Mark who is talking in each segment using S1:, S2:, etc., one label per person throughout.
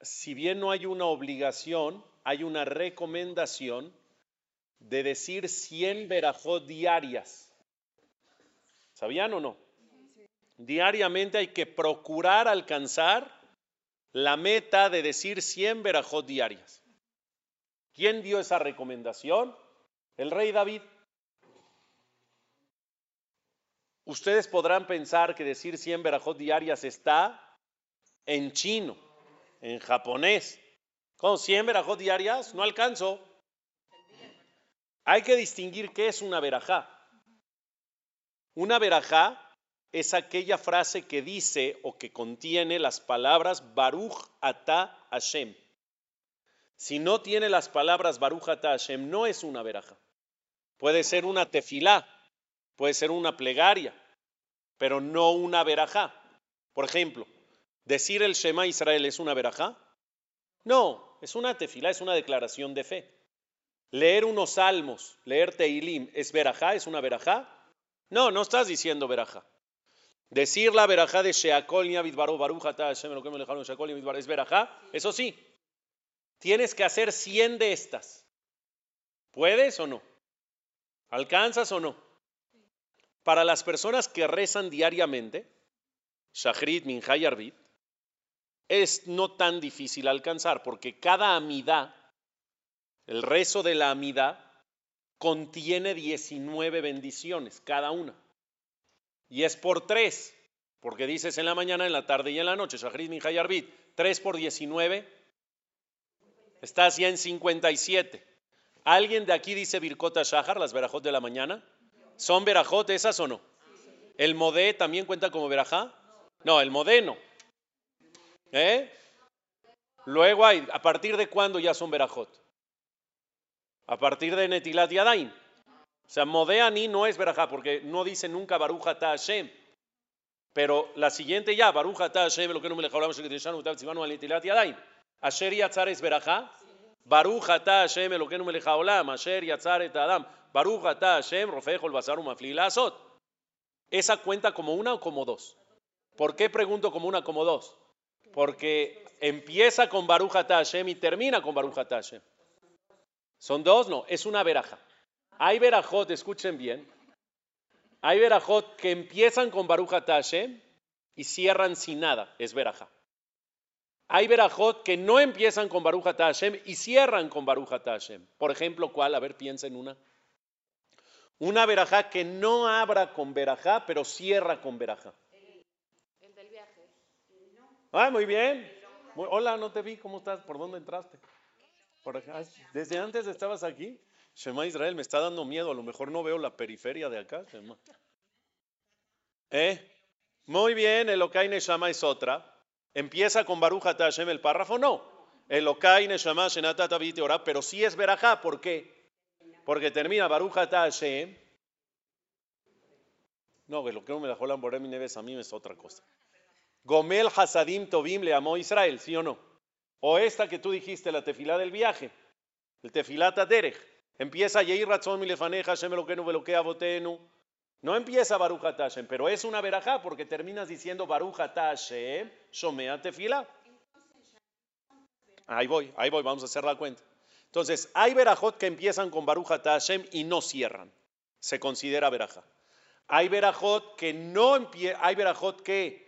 S1: si bien no hay una obligación, hay una recomendación de decir 100 verajot diarias. ¿Sabían o no? Diariamente hay que procurar alcanzar la meta de decir 100 verajot diarias. ¿Quién dio esa recomendación? El rey David. Ustedes podrán pensar que decir 100 verajot diarias está en chino, en japonés. ¿Con 100 verajot diarias? No alcanzo. Hay que distinguir qué es una verajá. Una verajá es aquella frase que dice o que contiene las palabras Baruch Ata Hashem. Si no tiene las palabras Baruch Ata Hashem, no es una verajá. Puede ser una tefilá, puede ser una plegaria, pero no una verajá. Por ejemplo, decir el Shema Israel es una verajá. No, es una tefilá, es una declaración de fe. Leer unos salmos, leer Teilim, ¿es verajá? ¿Es una verajá? No, no estás diciendo verajá. Decir la verajá de Sheakol Niavid Barujata Hashem lo que me dejaron Sheakol es verajá, eso sí. Tienes que hacer 100 de estas. ¿Puedes o no? ¿Alcanzas o no? Para las personas que rezan diariamente, Shachrit, Minha y Arbit, es no tan difícil alcanzar porque cada amidad, el rezo de la amidad, contiene 19 bendiciones, cada una. Y es por tres, porque dices en la mañana, en la tarde y en la noche, Shahrid Minja y Arbit, 3 por 19, estás ya en 57. ¿Alguien de aquí dice Birkota Shahar, las verajot de la mañana? ¿Son verajot esas o no? ¿El modé también cuenta como verajá? No, el modé no. ¿Eh? Luego hay, ¿a partir de cuándo ya son verajot? A partir de Netilat y Adain. O sea, Modeani no es verajá, porque no dice nunca Baruja ta Hashem. Pero la siguiente ya, Baruja ta Hashem, lo que no me le hablamos que te llaman Tzivanu Netilat y Adain. Asher Yatzar es verajá. Baruja ta Hashem, lo que no me le hablamos, Asher Yatzar et Adam. Baruja ta Hashem, Rofejo el Basarum Azot. ¿Esa cuenta como una o como dos? ¿Por qué pregunto como una como dos? Porque empieza con Baruch Hashem y termina con Baruch Hashem. ¿Son dos? No, es una veraja. Hay verajot, escuchen bien. Hay verajot que empiezan con Baruch Hashem y cierran sin nada, es veraja. Hay verajot que no empiezan con Baruch Hashem y cierran con Baruch Hashem. Por ejemplo, ¿cuál? A ver, piensa en una. Una verajá que no abra con verajá, pero cierra con verajá. Ah, muy bien. hola, no te vi. ¿Cómo estás? ¿Por dónde entraste? Desde antes estabas aquí. Shema Israel me está dando miedo. A lo mejor no veo la periferia de acá. ¿Eh? Muy bien. Elokai Neshama es otra. Empieza con Baruch Hashem el párrafo. No. Elokai Neshama Shenata Tabiti Ora. Pero sí es verajá. ¿Por qué? Porque termina Baruch Hashem. No, lo que no me la mi Neves a mí es otra cosa. Gomel Hasadim Tobim le amó Israel, ¿sí o no? O esta que tú dijiste, la tefilá del viaje, el tefilá Taderech. Empieza Yeir Ratzon Milefaneja, Hashem Eloquenu Veloquea Botenu. No empieza Baruch Hashem, pero es una verajá porque terminas diciendo Baruch Hashem, Shomea tefilá. Ahí voy, ahí voy, vamos a hacer la cuenta. Entonces, hay verajot que empiezan con Baruch Hashem y no cierran. Se considera verajá. Hay verajot que no empiezan, hay verajot que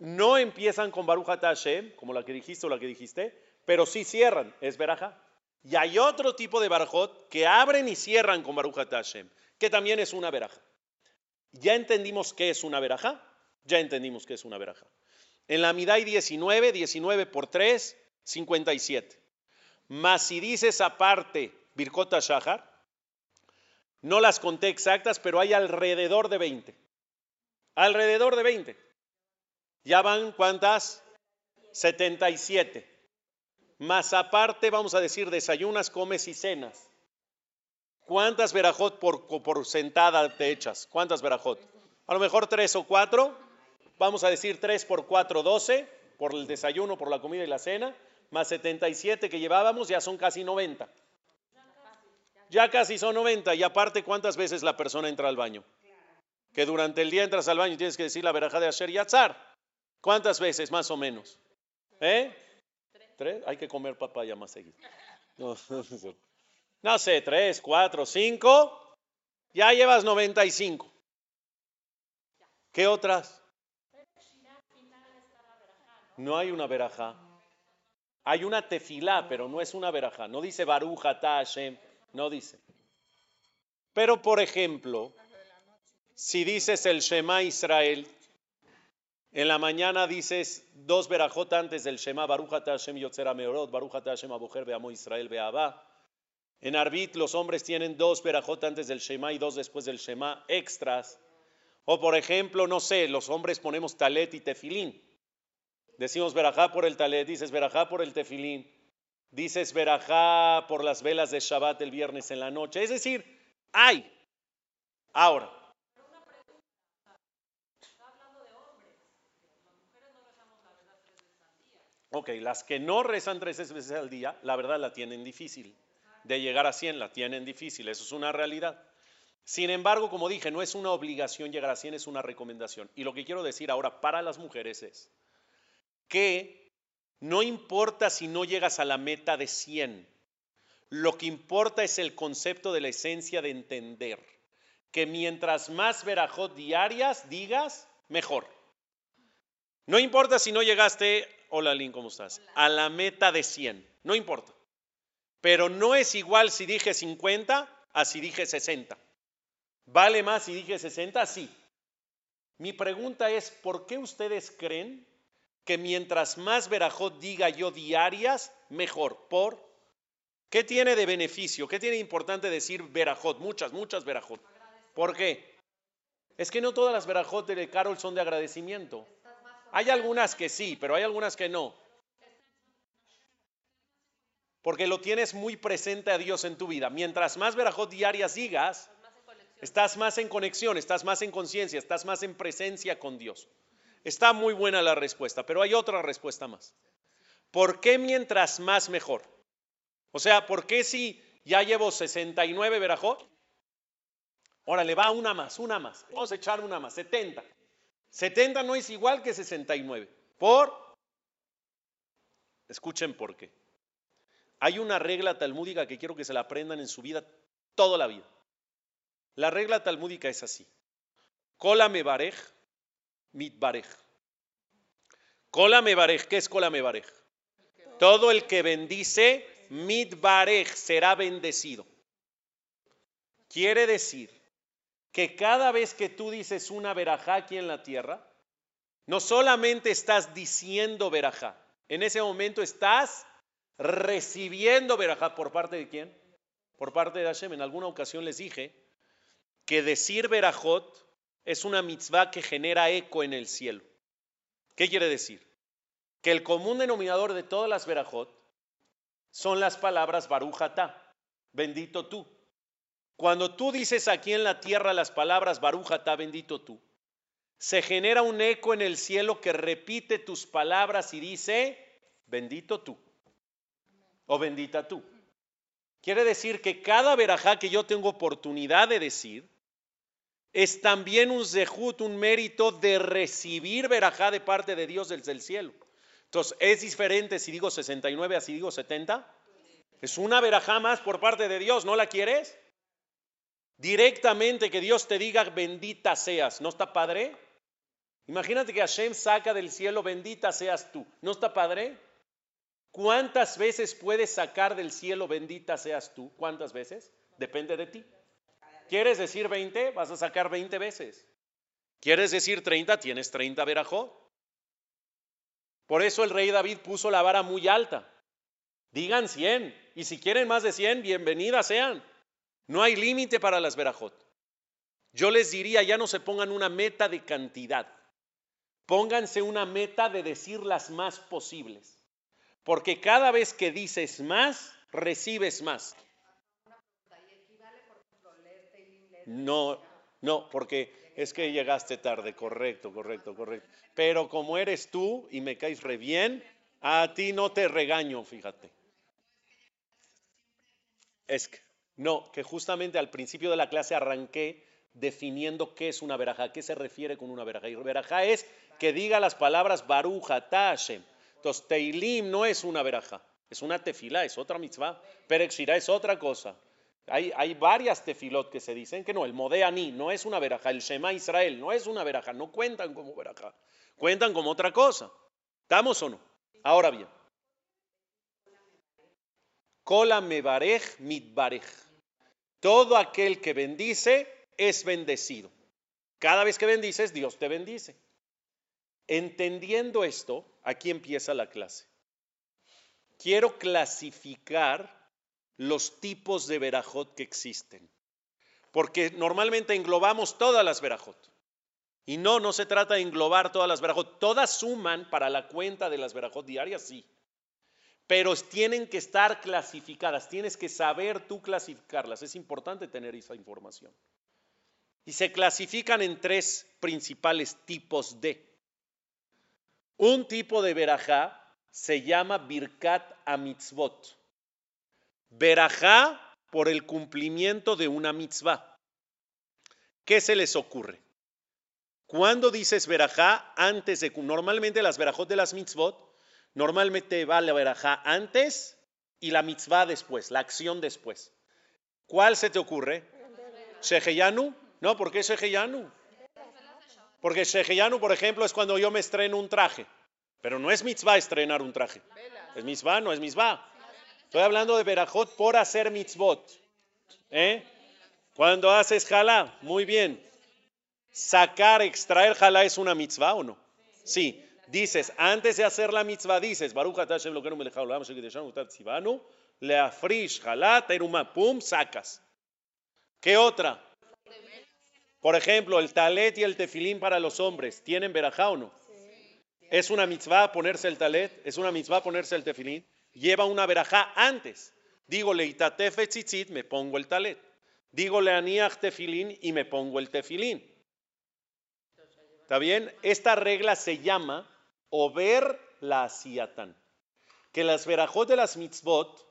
S1: no empiezan con Baruch Hashem, como la que dijiste o la que dijiste, pero sí cierran, es Berajá. Y hay otro tipo de Barajot que abren y cierran con Baruch Hashem, que también es una Berajá. Ya entendimos qué es una Berajá, ya entendimos qué es una Berajá. En la Midai 19, 19 por 3, 57. Más si dices aparte Birkota Shahar, no las conté exactas, pero hay alrededor de 20. Alrededor de 20. Ya van cuántas? 77. Más aparte, vamos a decir, desayunas, comes y cenas. ¿Cuántas verajot por, por sentada te echas? ¿Cuántas verajot? A lo mejor tres o cuatro. Vamos a decir tres por cuatro, doce, por el desayuno, por la comida y la cena. Más 77 que llevábamos, ya son casi 90. Ya casi son 90. Y aparte, ¿cuántas veces la persona entra al baño? Que durante el día entras al baño y tienes que decir la veraja de Asher Yatzar. ¿Cuántas veces más o menos? ¿Eh? ¿Tres? Hay que comer papaya más seguido. No, no sé, tres, cuatro, cinco. Ya llevas 95. ¿Qué otras? No hay una veraja. Hay una tefilá, pero no es una veraja. No dice baruja, Hashem. No dice. Pero, por ejemplo, si dices el Shema Israel, en la mañana dices dos verajot antes del Shema, Baruch Hashem Yotzera Meorot, Baruch Hashem Abujer Beamo Israel Beabá. En Arbit los hombres tienen dos verajot antes del Shema y dos después del Shema extras. O por ejemplo, no sé, los hombres ponemos talet y tefilín. Decimos verajá por el talet, dices verajá por el tefilín, dices verajá por las velas de Shabbat el viernes en la noche. Es decir, hay. Ahora. Ok, las que no rezan tres veces al día, la verdad la tienen difícil. De llegar a 100 la tienen difícil, eso es una realidad. Sin embargo, como dije, no es una obligación llegar a 100, es una recomendación. Y lo que quiero decir ahora para las mujeres es que no importa si no llegas a la meta de 100, lo que importa es el concepto de la esencia de entender que mientras más verajot diarias digas, mejor. No importa si no llegaste, hola Lynn, ¿cómo estás? A la meta de 100, no importa. Pero no es igual si dije 50 a si dije 60. ¿Vale más si dije 60? Sí. Mi pregunta es, ¿por qué ustedes creen que mientras más verajot diga yo diarias, mejor? ¿Por? ¿Qué tiene de beneficio? ¿Qué tiene importante decir verajot? Muchas, muchas verajot. ¿Por qué? Es que no todas las verajot de Carol son de agradecimiento. Hay algunas que sí, pero hay algunas que no. Porque lo tienes muy presente a Dios en tu vida. Mientras más verajot diarias digas, estás más en conexión, estás más en conciencia, estás más en presencia con Dios. Está muy buena la respuesta, pero hay otra respuesta más. ¿Por qué mientras más mejor? O sea, ¿por qué si ya llevo 69 verajot? Ahora le va una más, una más. Vamos a echar una más, 70. 70 no es igual que 69. ¿Por? Escuchen por qué. Hay una regla talmúdica que quiero que se la aprendan en su vida toda la vida. La regla talmúdica es así. Kola me barej, mit barej. Kola barej, ¿qué es kola barej? Todo el que bendice, mit barej, será bendecido. Quiere decir que cada vez que tú dices una verajá aquí en la tierra, no solamente estás diciendo verajá, en ese momento estás recibiendo verajá por parte de quién? Por parte de Hashem. En alguna ocasión les dije que decir verajot es una mitzvah que genera eco en el cielo. ¿Qué quiere decir? Que el común denominador de todas las verajot son las palabras barujatá, bendito tú. Cuando tú dices aquí en la tierra las palabras barujatá, bendito tú, se genera un eco en el cielo que repite tus palabras y dice, bendito tú o bendita tú. Quiere decir que cada verajá que yo tengo oportunidad de decir, es también un zehut, un mérito de recibir verajá de parte de Dios desde el cielo. Entonces, ¿es diferente si digo 69 a si digo 70? Es una verajá más por parte de Dios, ¿no la quieres? Directamente que Dios te diga bendita seas, ¿no está padre? Imagínate que Hashem saca del cielo bendita seas tú, ¿no está padre? ¿Cuántas veces puedes sacar del cielo bendita seas tú? ¿Cuántas veces? Depende de ti. ¿Quieres decir 20? Vas a sacar 20 veces. ¿Quieres decir 30? Tienes 30 verajot. Por eso el rey David puso la vara muy alta. Digan 100. Y si quieren más de 100, bienvenidas sean. No hay límite para las verajot. Yo les diría, ya no se pongan una meta de cantidad. Pónganse una meta de decir las más posibles. Porque cada vez que dices más, recibes más. No, no, porque es que llegaste tarde, correcto, correcto, correcto. Pero como eres tú y me caes re bien, a ti no te regaño, fíjate. Es que, no, que justamente al principio de la clase arranqué definiendo qué es una veraja, qué se refiere con una veraja. Y veraja es que diga las palabras Baruja, Tashem. Entonces, Teilim no es una veraja, es una tefila, es otra mitzvah. Perek es otra cosa. Hay, varias tefilot que se dicen que no, el Modeani no es una veraja, el Shema Israel no es una veraja, no cuentan como veraja, cuentan como otra cosa. ¿Estamos o no? Ahora bien, Kola mebarej mitbarej. Todo aquel que bendice es bendecido. Cada vez que bendices, Dios te bendice. Entendiendo esto, aquí empieza la clase. Quiero clasificar los tipos de verajot que existen. Porque normalmente englobamos todas las verajot. Y no, no se trata de englobar todas las verajot. Todas suman para la cuenta de las verajot diarias, sí pero tienen que estar clasificadas, tienes que saber tú clasificarlas, es importante tener esa información. Y se clasifican en tres principales tipos de. Un tipo de verajá se llama Birkat Amitzvot. Verajá por el cumplimiento de una mitzvah. ¿Qué se les ocurre? Cuando dices verajá, antes de normalmente las verajot de las mitzvot Normalmente va la verajá antes y la mitzvah después, la acción después. ¿Cuál se te ocurre? ¿Sheheyanu? No, ¿por qué Sheheyanu? Porque Sheheyanu, por ejemplo, es cuando yo me estreno un traje. Pero no es mitzvah estrenar un traje. Es mitzvah, no es mitzvah. Estoy hablando de verajot por hacer mitzvot. ¿Eh? Cuando haces jalá, muy bien. Sacar, extraer jalá es una mitzvah o no? Sí dices, antes de hacer la mitzvah, dices, Baruch Hashem lo que no me le afrish, jalá, teruma, pum, sacas. ¿Qué otra? Por ejemplo, el talet y el tefilín para los hombres, ¿tienen verajá o no? ¿Es una mitzvah ponerse el talet? ¿Es una mitzvah ponerse el tefilín? Lleva una verajá antes. Digo, leitatefe tzitzit, me pongo el talet. Digo, leaniach tefilín y me pongo el tefilín. ¿Está bien? Esta regla se llama o ver la asiatan. Que las verajot de las mitzvot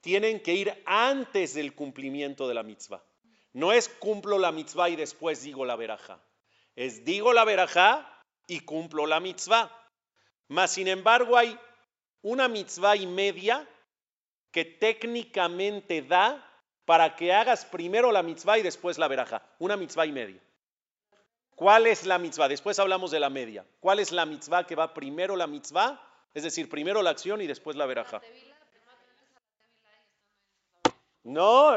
S1: tienen que ir antes del cumplimiento de la mitzvah. No es cumplo la mitzvah y después digo la veraja. Es digo la veraja y cumplo la mitzvah. Mas, sin embargo, hay una mitzvah y media que técnicamente da para que hagas primero la mitzvah y después la veraja. Una mitzvah y media. ¿Cuál es la mitzvah? Después hablamos de la media. ¿Cuál es la mitzvah que va primero la mitzvah? Es decir, primero la acción y después la veraja. No,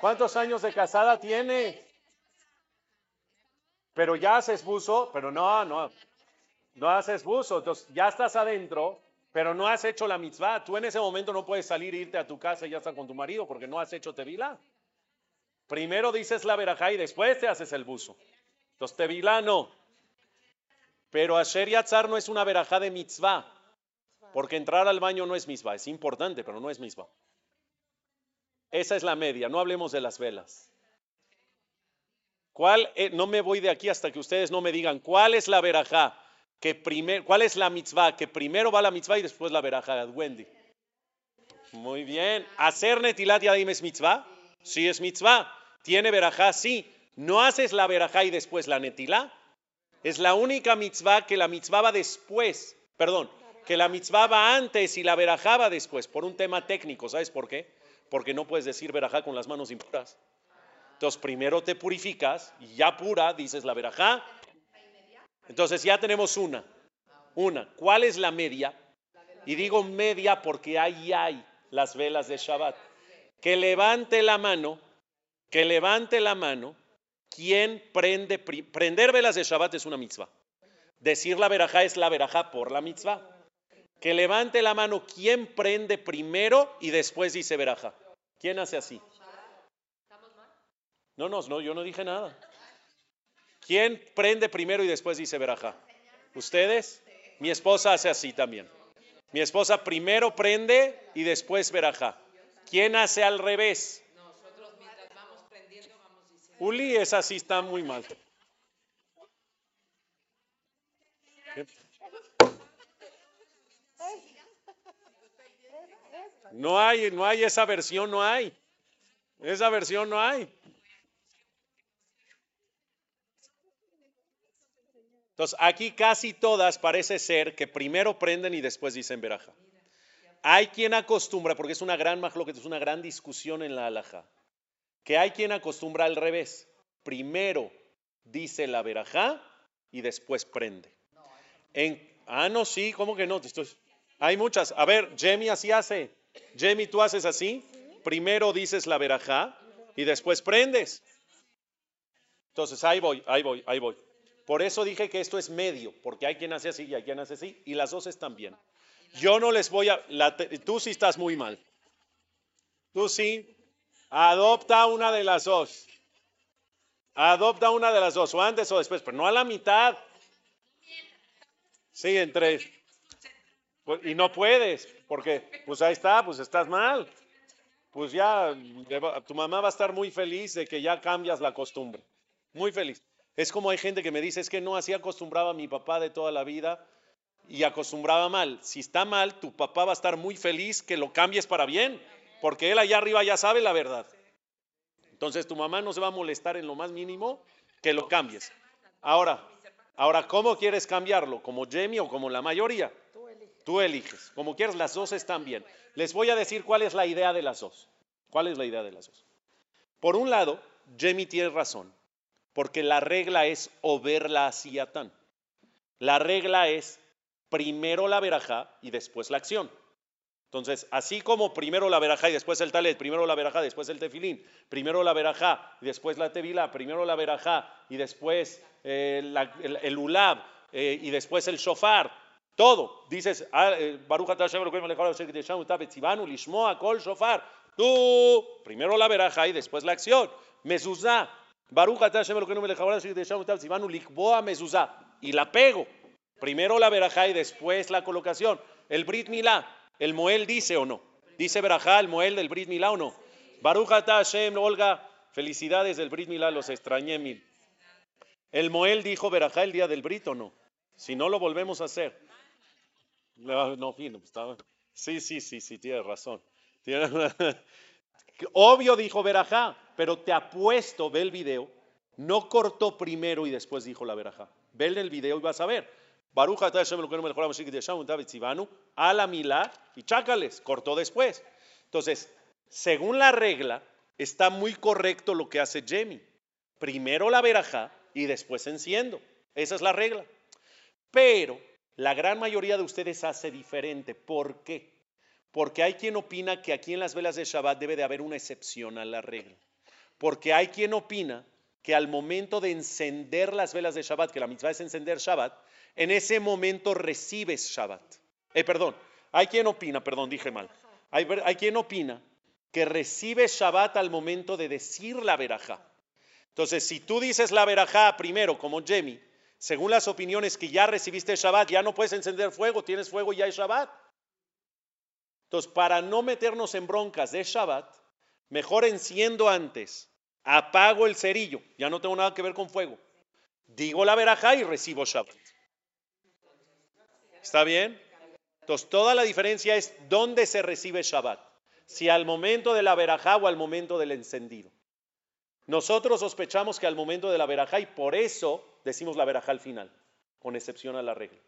S1: ¿cuántos años de casada tiene? Pero ya haces buzo, pero no, no, no haces buzo, entonces ya estás adentro, pero no has hecho la mitzvah. Tú en ese momento no puedes salir, irte a tu casa y ya estar con tu marido porque no has hecho tevila. Primero dices la verajá y después te haces el buzo. Entonces, Tevilá no. Pero Asher Yatzar no es una verajá de mitzvah. Porque entrar al baño no es mitzvah. Es importante, pero no es mitzvah. Esa es la media. No hablemos de las velas. ¿Cuál, eh, no me voy de aquí hasta que ustedes no me digan cuál es la verajá, que primer, cuál es la mitzvah, que primero va la mitzvah y después la verajá, Wendy. Muy bien. ¿Hacer netilat yadim es mitzvah? Sí es mitzvah. ¿Tiene verajá? Sí. No haces la verajá y después la netila. Es la única mitzvah que la mitzvah va después. Perdón, que la mitzvah va antes y la verajá después, por un tema técnico. ¿Sabes por qué? Porque no puedes decir verajá con las manos impuras. Entonces primero te purificas y ya pura dices la verajá. Entonces ya tenemos una. Una. ¿Cuál es la media? Y digo media porque ahí hay las velas de Shabbat. Que levante la mano, que levante la mano ¿Quién prende? Prender velas de Shabbat es una mitzvah. Decir la verajá es la verajá por la mitzvah. Que levante la mano, ¿quién prende primero y después dice verajá? ¿Quién hace así? No, no, no, yo no dije nada. ¿Quién prende primero y después dice verajá? ¿Ustedes? Mi esposa hace así también. Mi esposa primero prende y después verajá. ¿Quién hace al revés? Uli, esa sí está muy mal. No hay, no hay esa versión, no hay. Esa versión no hay. Entonces, aquí casi todas parece ser que primero prenden y después dicen veraja. Hay quien acostumbra, porque es una gran que es una gran discusión en la alhaja, que hay quien acostumbra al revés. Primero dice la verajá y después prende. En, ah, no, sí, ¿cómo que no? hay muchas. A ver, Jamie así hace. Jamie, tú haces así. Primero dices la verajá y después prendes. Entonces, ahí voy, ahí voy, ahí voy. Por eso dije que esto es medio, porque hay quien hace así y hay quien hace así, y las dos están bien. Yo no les voy a... tú sí estás muy mal. Tú sí. Adopta una de las dos. Adopta una de las dos, o antes o después, pero no a la mitad. Sí, entre. Pues, y no puedes, porque pues ahí está, pues estás mal. Pues ya, tu mamá va a estar muy feliz de que ya cambias la costumbre. Muy feliz. Es como hay gente que me dice, es que no, así acostumbraba a mi papá de toda la vida y acostumbraba mal. Si está mal, tu papá va a estar muy feliz que lo cambies para bien, porque él allá arriba ya sabe la verdad. Entonces tu mamá no se va a molestar en lo más mínimo que lo cambies. Ahora, ahora, ¿cómo quieres cambiarlo? ¿Como Jamie o como la mayoría? Tú eliges. Como quieras, las dos están bien. Les voy a decir cuál es la idea de las dos. ¿Cuál es la idea de las dos? Por un lado, Jamie tiene razón, porque la regla es overla hacia tan. La regla es primero la veraja y después la acción. Entonces, así como primero la verajá y después el talet, primero la verajá, después el tefilín, primero la verajá y después la tevila, primero la verajá y después eh, el, el, ulab eh, y después el shofar, todo. Dices, ah, eh, kol shofar. Tú, primero la verajá y después la acción. Mezuzá. Y la pego. Primero la verajá y después la colocación. El brit milá. ¿El Moel dice o no? ¿Dice Berajá el Moel del Brit Milá o no? Baruch Hashem, Olga, felicidades del Brit Milá, los extrañé mil. ¿El Moel dijo Berajá el día del Brit o no? Si no, lo volvemos a hacer. No, no, sí, sí, sí, sí, tiene razón. Obvio dijo Berajá, pero te apuesto, ve el video, no cortó primero y después dijo la Berajá. Ve el video y vas a ver. Baruch a la mila y chácales, cortó después. Entonces, según la regla, está muy correcto lo que hace Jamie. Primero la verajá y después enciendo. Esa es la regla. Pero la gran mayoría de ustedes hace diferente. ¿Por qué? Porque hay quien opina que aquí en las velas de Shabbat debe de haber una excepción a la regla. Porque hay quien opina que al momento de encender las velas de Shabbat, que la mitzvah es encender Shabbat, en ese momento recibes Shabbat. Eh, perdón, hay quien opina, perdón, dije mal. Hay, quien opina que recibes Shabbat al momento de decir la verajá. Entonces, si tú dices la verajá primero, como Jemi, según las opiniones que ya recibiste Shabbat, ya no puedes encender fuego, tienes fuego y ya hay Shabbat. Entonces, para no meternos en broncas de Shabbat, mejor enciendo antes, apago el cerillo, ya no tengo nada que ver con fuego. Digo la verajá y recibo Shabbat. ¿Está bien? Entonces, toda la diferencia es dónde se recibe Shabbat. Si al momento de la verajá o al momento del encendido. Nosotros sospechamos que al momento de la verajá y por eso decimos la verajá al final, con excepción a la regla.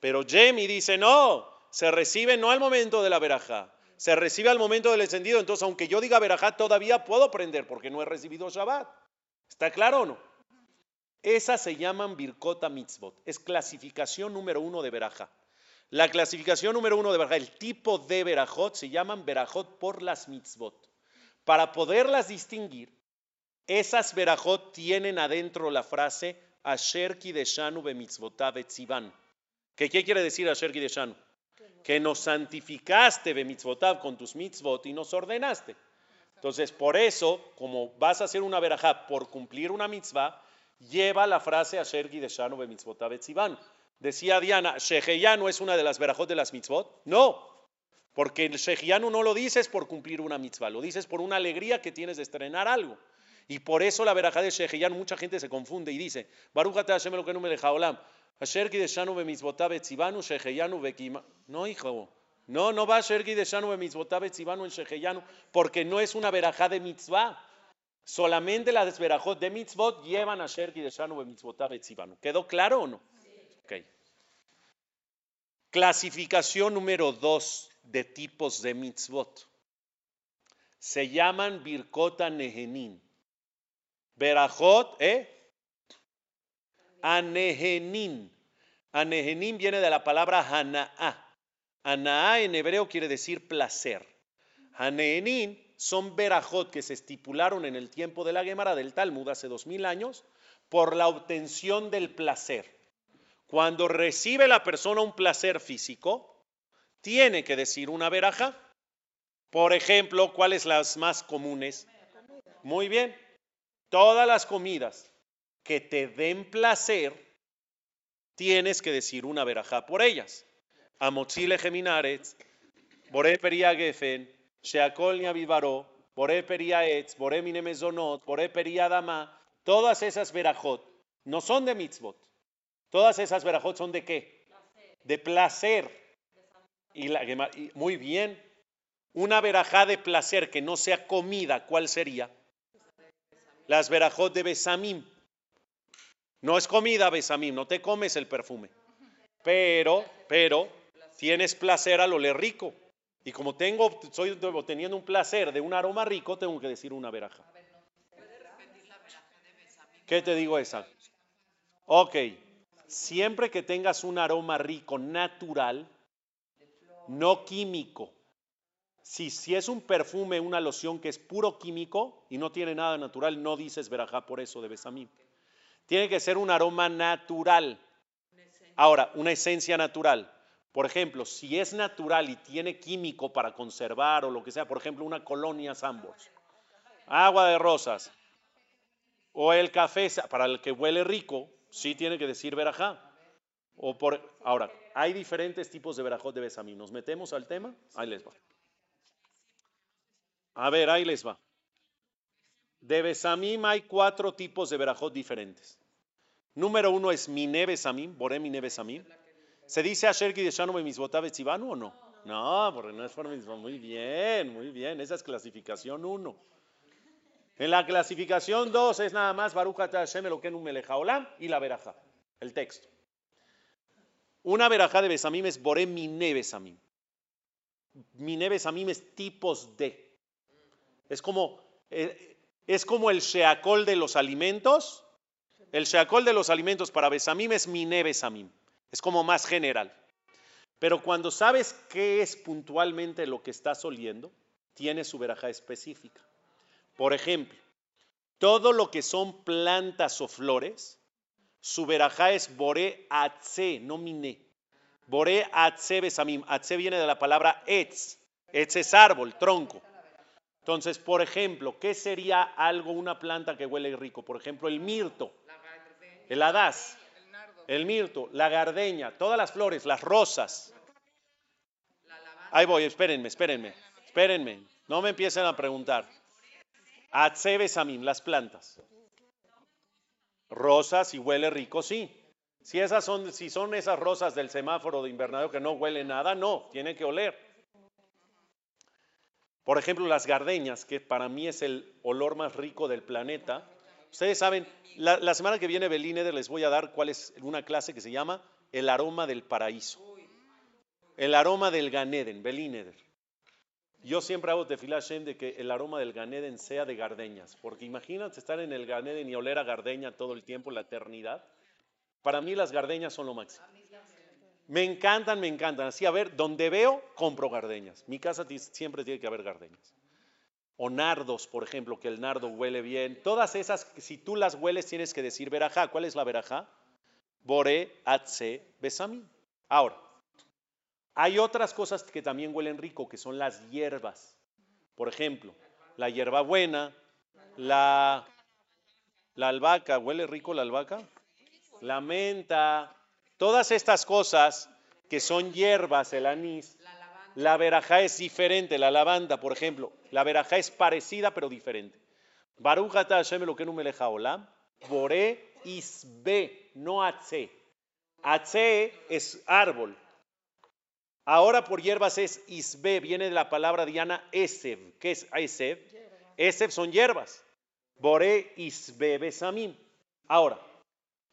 S1: Pero Jamie dice, no, se recibe no al momento de la verajá, se recibe al momento del encendido. Entonces, aunque yo diga verajá, todavía puedo prender porque no he recibido Shabbat. ¿Está claro o no? Esas se llaman Birkota Mitzvot. Es clasificación número uno de Berajá. La clasificación número uno de Berajá, el tipo de Berajot, se llaman Berajot por las Mitzvot. Para poderlas distinguir, esas Berajot tienen adentro la frase Asher Kideshanu be etzivan. ¿Qué, ¿Qué quiere decir Asher Kideshanu? Que nos santificaste be con tus mitzvot y nos ordenaste. Entonces, por eso, como vas a hacer una verajá por cumplir una mitzvah, lleva la frase Asher Gideshanu bemitzvotav etzivan. Decía Diana, Sheheyanu es una de las verajot de las mitzvot. No, porque el Sheheyanu no lo dices por cumplir una mitzvah, lo dices por una alegría que tienes de estrenar algo. Y por eso la verajá de Sheheyanu, mucha gente se confunde y dice, Barujate Hashem lo que no me. Asher Gideshanu bemitzvotav etzivanu Sheheyanu bekima. No, hijo. No, no va a ser Gideshanu bemitzvotav etzivanu en Sheheyanu, porque no es una verajá de mitzvah. Solamente las verajot de mitzvot llevan a Sherki de Shanu mitzvotav. ¿Quedó claro o no? Ok. Clasificación número dos de tipos de mitzvot. Se llaman Birkota Nehenin. Berajot, ¿eh? Anehenin. Anehenin viene de la palabra Hana'a. Hana'a en hebreo quiere decir placer. Anehenin son Berajot que se estipularon en el tiempo de la Gemara del Talmud hace dos mil años por la obtención del placer. Cuando recibe la persona un placer físico, tiene que decir una veraja. Por ejemplo, ¿cuáles las más comunes? Muy bien. Todas las comidas que te den placer, tienes que decir una veraja por ellas. Amotzile geminaretz, bore peria gefen, sheakol vivaro, bore peria etz, bore mine mezonot, bore peria dama, todas esas verajot no son de mitzvot. Todas esas verajot son de qué? De placer. Y, la, muy bien. Una verajá de placer que no sea comida, ¿cuál sería? Las verajot de besamim. No es comida besamim, no te comes el perfume. Pero, pero, tienes placer al oler rico. Y como tengo, estoy teniendo un placer de un aroma rico, tengo que decir una veraja. ¿Qué te digo esa? Ok, siempre que tengas un aroma rico, natural, no químico. Si, si es un perfume, una loción que es puro químico y no tiene nada natural, no dices verajá por eso, debes a mí. Tiene que ser un aroma natural. Ahora, una esencia natural. Por ejemplo, si es natural y tiene químico para conservar o lo que sea, por ejemplo, una colonia Sambors, agua de rosas, o el café, para el que huele rico, sí tiene que decir verajá. O por, ahora, hay diferentes tipos de verajot de besamim. ¿Nos metemos al tema? Ahí les va. A ver, ahí les va. De besamim hay cuatro tipos de verajot diferentes. Número uno es mine besamim, boré mine besamim. ¿Se dice asher de mis ivanu o no? No, porque no es por Muy bien, muy bien. Esa es clasificación uno. En la clasificación 2 es nada más Baruch Hashem Olam y la veraja, el texto. Una veraja de Besamim es Boré Mine Besamim. Mine Besamim es tipos de. Es como, eh, es como el Sheakol de los alimentos. El Sheakol de los alimentos para Besamim es Mine Besamim. Es como más general. Pero cuando sabes qué es puntualmente lo que estás oliendo, tiene su veraja específica. Por ejemplo, todo lo que son plantas o flores, su verajá es boré atse, no miné. Boré atse besamim. Atse viene de la palabra etz. Etz es árbol, tronco. Entonces, por ejemplo, ¿qué sería algo, una planta que huele rico? Por ejemplo, el mirto, el hadas, el mirto, la gardenia, todas las flores, las rosas. Ahí voy, espérenme, espérenme, espérenme. No me empiecen a preguntar. Atsebesamim, las plantas. Rosas y huele rico, sí. Si esas son, si son esas rosas del semáforo de invernadero que no huele nada, no, tiene que oler. Por ejemplo, las gardeñas, que para mí es el olor más rico del planeta. Ustedes saben, la, semana que viene Belíneder les voy a dar cuál es una clase que se llama el aroma del paraíso. El aroma del Ganeden, Belíneder. Yo siempre hago tefilá Shem de que el aroma del Ganeden sea de gardeñas, porque imagínate estar en el Ganeden y oler a gardeña todo el tiempo, la eternidad. Para mí las gardeñas son lo máximo. Me encantan, me encantan. Así, a ver, donde veo, compro gardeñas. Mi casa siempre tiene que haber gardeñas. O nardos, por ejemplo, que el nardo huele bien. Todas esas, si tú las hueles, tienes que decir verajá. ¿Cuál es la verajá? Bore, atse, besami. Ahora, hay otras cosas que también huelen rico, que son las hierbas. Por ejemplo, la hierbabuena, la, la albahaca, ¿huele rico la albahaca? La menta, todas estas cosas que son hierbas, el anís. La verajá es diferente, la lavanda, por ejemplo. La verajá es parecida pero diferente. Barujata Hashem lo que no me leja olam. Boré isbe, no atse. Atse es árbol. Ahora por hierbas es isbe, viene de la palabra diana esev. ¿Qué es esev? Esev son hierbas. Boré isbe besamim. Ahora,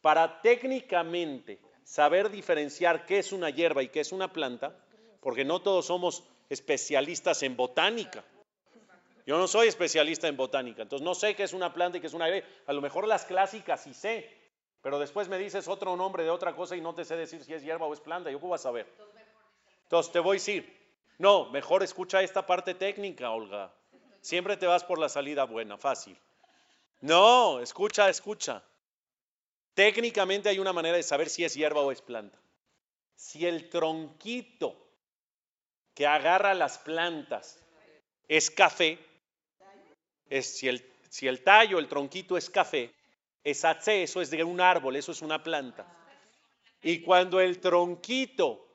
S1: para técnicamente saber diferenciar qué es una hierba y qué es una planta, porque no todos somos especialistas en botánica. Yo no soy especialista en botánica, entonces no sé qué es una planta y qué es una hierba. A lo mejor las clásicas sí sé, pero después me dices otro nombre de otra cosa y no te sé decir si es hierba o es planta. ¿Yo cómo voy a saber? Entonces te voy a decir, no, mejor escucha esta parte técnica, Olga. Siempre te vas por la salida buena, fácil. No, escucha, escucha. Técnicamente hay una manera de saber si es hierba o es planta. Si el tronquito que agarra las plantas es café, es, si, el, si el tallo, el tronquito es café, es AC, eso es de un árbol, eso es una planta. Y cuando el tronquito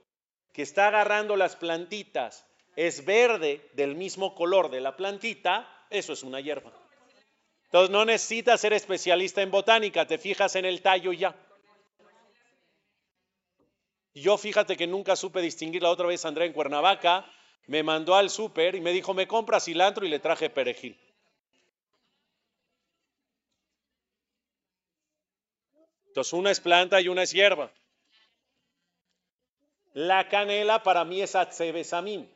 S1: que está agarrando las plantitas es verde del mismo color de la plantita, eso es una hierba. Entonces no necesitas ser especialista en botánica, te fijas en el tallo ya. Yo fíjate que nunca supe distinguir la otra vez Andrea en Cuernavaca, me mandó al súper y me dijo, me compra cilantro y le traje perejil. Entonces una es planta y una es hierba. La canela para mí es atzebesamín.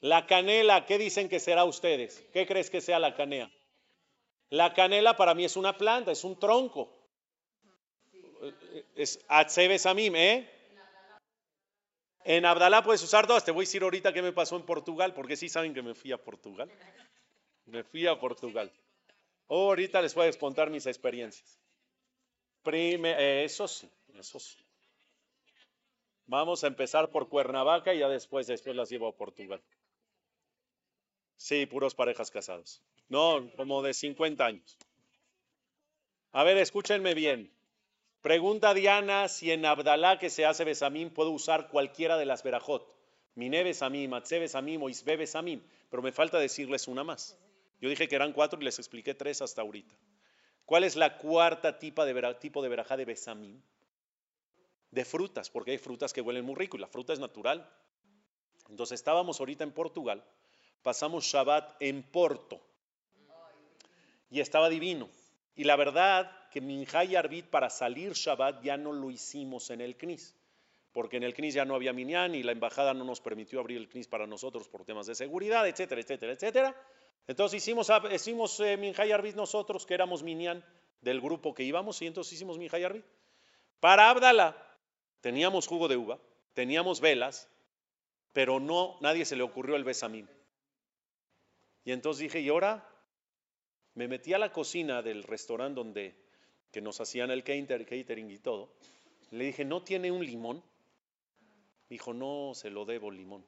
S1: La canela, ¿qué dicen que será ustedes? ¿Qué crees que sea la canela? La canela para mí es una planta, es un tronco. Es Atsebesamim, ¿eh? En Abdalá puedes usar dos. Te voy a decir ahorita qué me pasó en Portugal, porque sí saben que me fui a Portugal. Me fui a Portugal. ahorita les voy a contar mis experiencias. Prime, eso sí, eso sí. Vamos a empezar por Cuernavaca y ya después, después las llevo a Portugal. Sí, puros parejas casados. No, como de 50 años. A ver, escúchenme bien. Pregunta Diana si en Abdalá que se hace Besamim puedo usar cualquiera de las Berajot. Miné Besamim, Atze Besamim o Isbe Besamim. Pero me falta decirles una más. Yo dije que eran cuatro y les expliqué tres hasta ahorita. ¿Cuál es la cuarta tipo de, tipo de verajá de Besamim? De frutas, porque hay frutas que huelen muy rico y la fruta es natural. Entonces estábamos ahorita en Portugal, pasamos Shabbat en Porto y estaba divino. Y la verdad que Minjá y Arbit para salir Shabbat ya no lo hicimos en el CNIS, porque en el CNIS ya no había Minyan y la embajada no nos permitió abrir el CNIS para nosotros por temas de seguridad, etcétera, etcétera, etcétera. Entonces hicimos, hicimos eh, Minjá y Arbit nosotros, que éramos Minyan del grupo que íbamos, y entonces hicimos Minjá y Arbit. Para Abdala teníamos jugo de uva, teníamos velas, pero no, nadie se le ocurrió el besamín. Y entonces dije, ¿y ahora? Me metí a la cocina del restaurante donde que nos hacían el catering y todo. Le dije, ¿no tiene un limón? Dijo, no, se lo debo limón.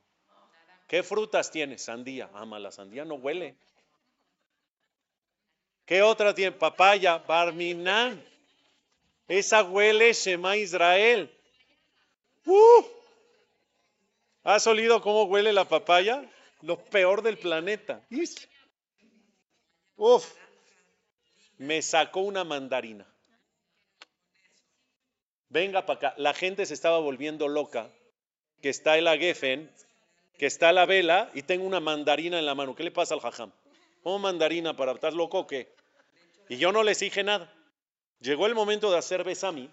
S1: ¿Qué frutas tiene? Sandía. Ama, la sandía no huele. ¿Qué otra tiene? Papaya, barminan. Esa huele Shema Israel. ¡Uh! ¿Has olido cómo huele la papaya? Lo peor del planeta. Uf, me sacó una mandarina. Venga para acá. La gente se estaba volviendo loca. Que está el agefen, que está la vela y tengo una mandarina en la mano. ¿Qué le pasa al jajam? ¿Cómo mandarina para estar loco o qué? Y yo no les dije nada. Llegó el momento de hacer besami.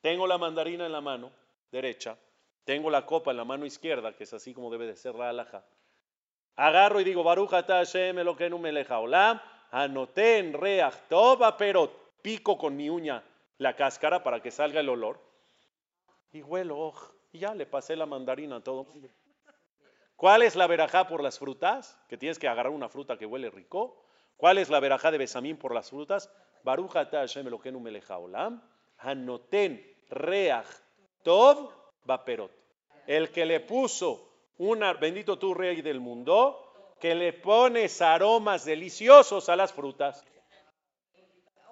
S1: Tengo la mandarina en la mano derecha. Tengo la copa en la mano izquierda, que es así como debe de ser la alhaja. Agarro y digo, Baruch Hashem Elokeinu melech haolam, anoten reach tova perot. Pico con mi uña la cáscara para que salga el olor. Y huelo, y ya le pasé la mandarina a todo. ¿Cuál es la verajá por las frutas? Que tienes que agarrar una fruta que huele rico. ¿Cuál es la verajá de Besamín por las frutas? Baruch Hashem Elokeinu melech haolam, anoten reach tov vaperot. El que le puso una, bendito tú rey del mundo, que le pones aromas deliciosos a las frutas.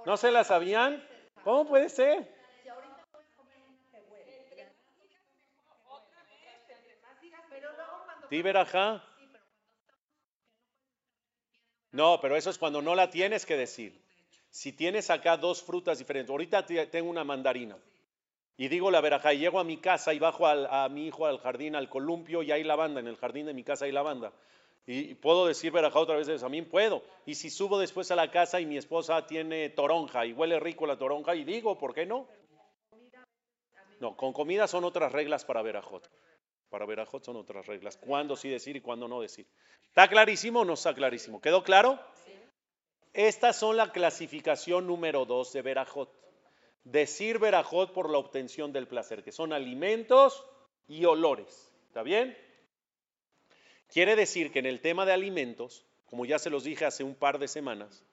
S1: ¿No se las sabían? ¿Cómo puede ser? No, pero eso es cuando no la tienes que decir. Si tienes acá dos frutas diferentes, ahorita tengo una mandarina y digo la verajá, y llego a mi casa y bajo a mi hijo al jardín, al columpio, y hay lavanda, en el jardín de mi casa hay lavanda. Y puedo decir verajá otra vez de también puedo. Y si subo después a la casa y mi esposa tiene toronja y huele rico la toronja, y digo, ¿por qué no? No, con comida son otras reglas para Berajot. Para Berajot son otras reglas. Cuándo sí decir y cuándo no decir. ¿Está clarísimo o no está clarísimo? ¿Quedó claro? Estas son la clasificación número dos de Berajot. Decir Berajot por la obtención del placer, que son alimentos y olores. ¿Está bien? Quiere decir que en el tema de alimentos, como ya se los dije hace un par de semanas,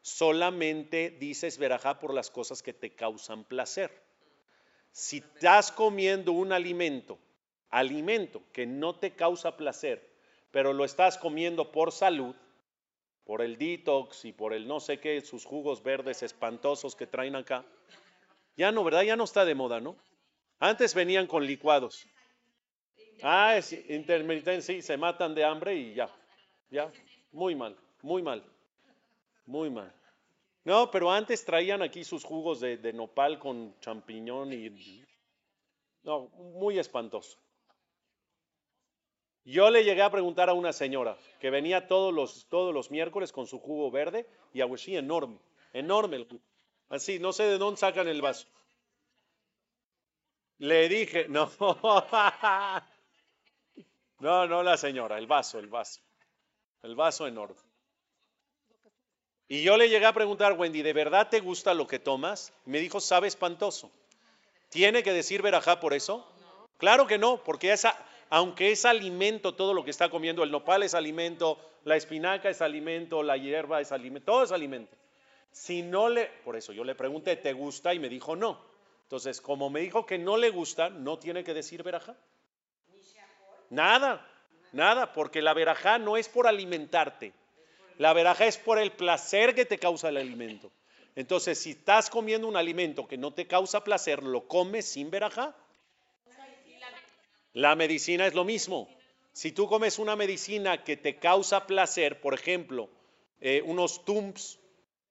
S1: solamente dices verajá por las cosas que te causan placer. Si estás comiendo un alimento, alimento que no te causa placer, pero lo estás comiendo por salud, por el detox y por el no sé qué, sus jugos verdes espantosos que traen acá, ya no, ¿verdad? Ya no está de moda, ¿no? Antes venían con licuados. Ah, es intermitente, sí, se matan de hambre y ya, ya, muy mal, muy mal, muy mal. No, pero antes traían aquí sus jugos de, nopal con champiñón y... No, muy espantoso. Yo le llegué a preguntar a una señora que venía todos los, todos los miércoles con su jugo verde y sí, enorme, enorme el jugo. Así, no sé de dónde sacan el vaso. Le dije, no, no, no la señora, el vaso, el vaso. El vaso enorme. Y yo le llegué a preguntar, Wendy, ¿de verdad te gusta lo que tomas? me dijo, sabe espantoso. ¿Tiene que decir verajá por eso? Claro que no, porque esa, aunque es alimento todo lo que está comiendo, el nopal es alimento, la espinaca es alimento, la hierba es alimento, todo es alimento. Si no le, por eso yo le pregunté, ¿te gusta? Y me dijo no. Entonces, como me dijo que no le gusta, no tiene que decir verajá. Nada, nada, porque la verajá no es por alimentarte. La verajá es por el placer que te causa el alimento. Entonces, si estás comiendo un alimento que no te causa placer, lo comes sin verajá. La medicina es lo mismo. Si tú comes una medicina que te causa placer, por ejemplo, eh, unos tums,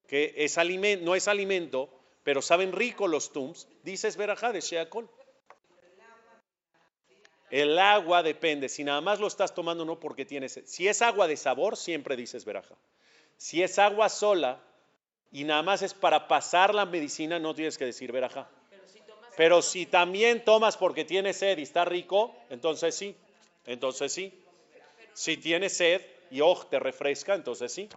S1: que es no es alimento, pero saben rico los tums, dices verajá de sheakol. El agua depende, si nada más lo estás tomando no porque tienes, si es agua de sabor, siempre dices veraja. Si es agua sola y nada más es para pasar la medicina, no tienes que decir veraja. Pero si también tomas porque tienes sed y está rico, entonces sí, entonces sí. Si tienes sed y oh, te refresca, entonces sí.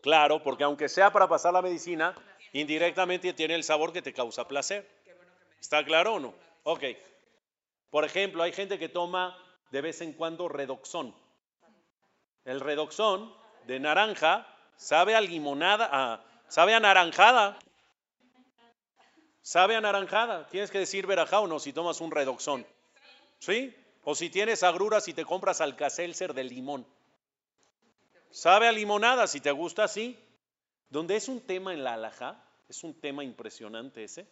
S1: Claro, porque aunque sea para pasar la medicina, indirectamente tiene el sabor que te causa placer. ¿Está claro o no? Ok. Por ejemplo, hay gente que toma de vez en cuando redoxón. El redoxón de naranja sabe a limonada, sabe a naranjada. Sabe a naranjada. Tienes que decir verajá o no si tomas un redoxón. ¿Sí? O si tienes agruras y te compras alcacelser de limón. Sabe a limonada, si te gusta, sí. Donde es un tema en la alhaja, es un tema impresionante ese,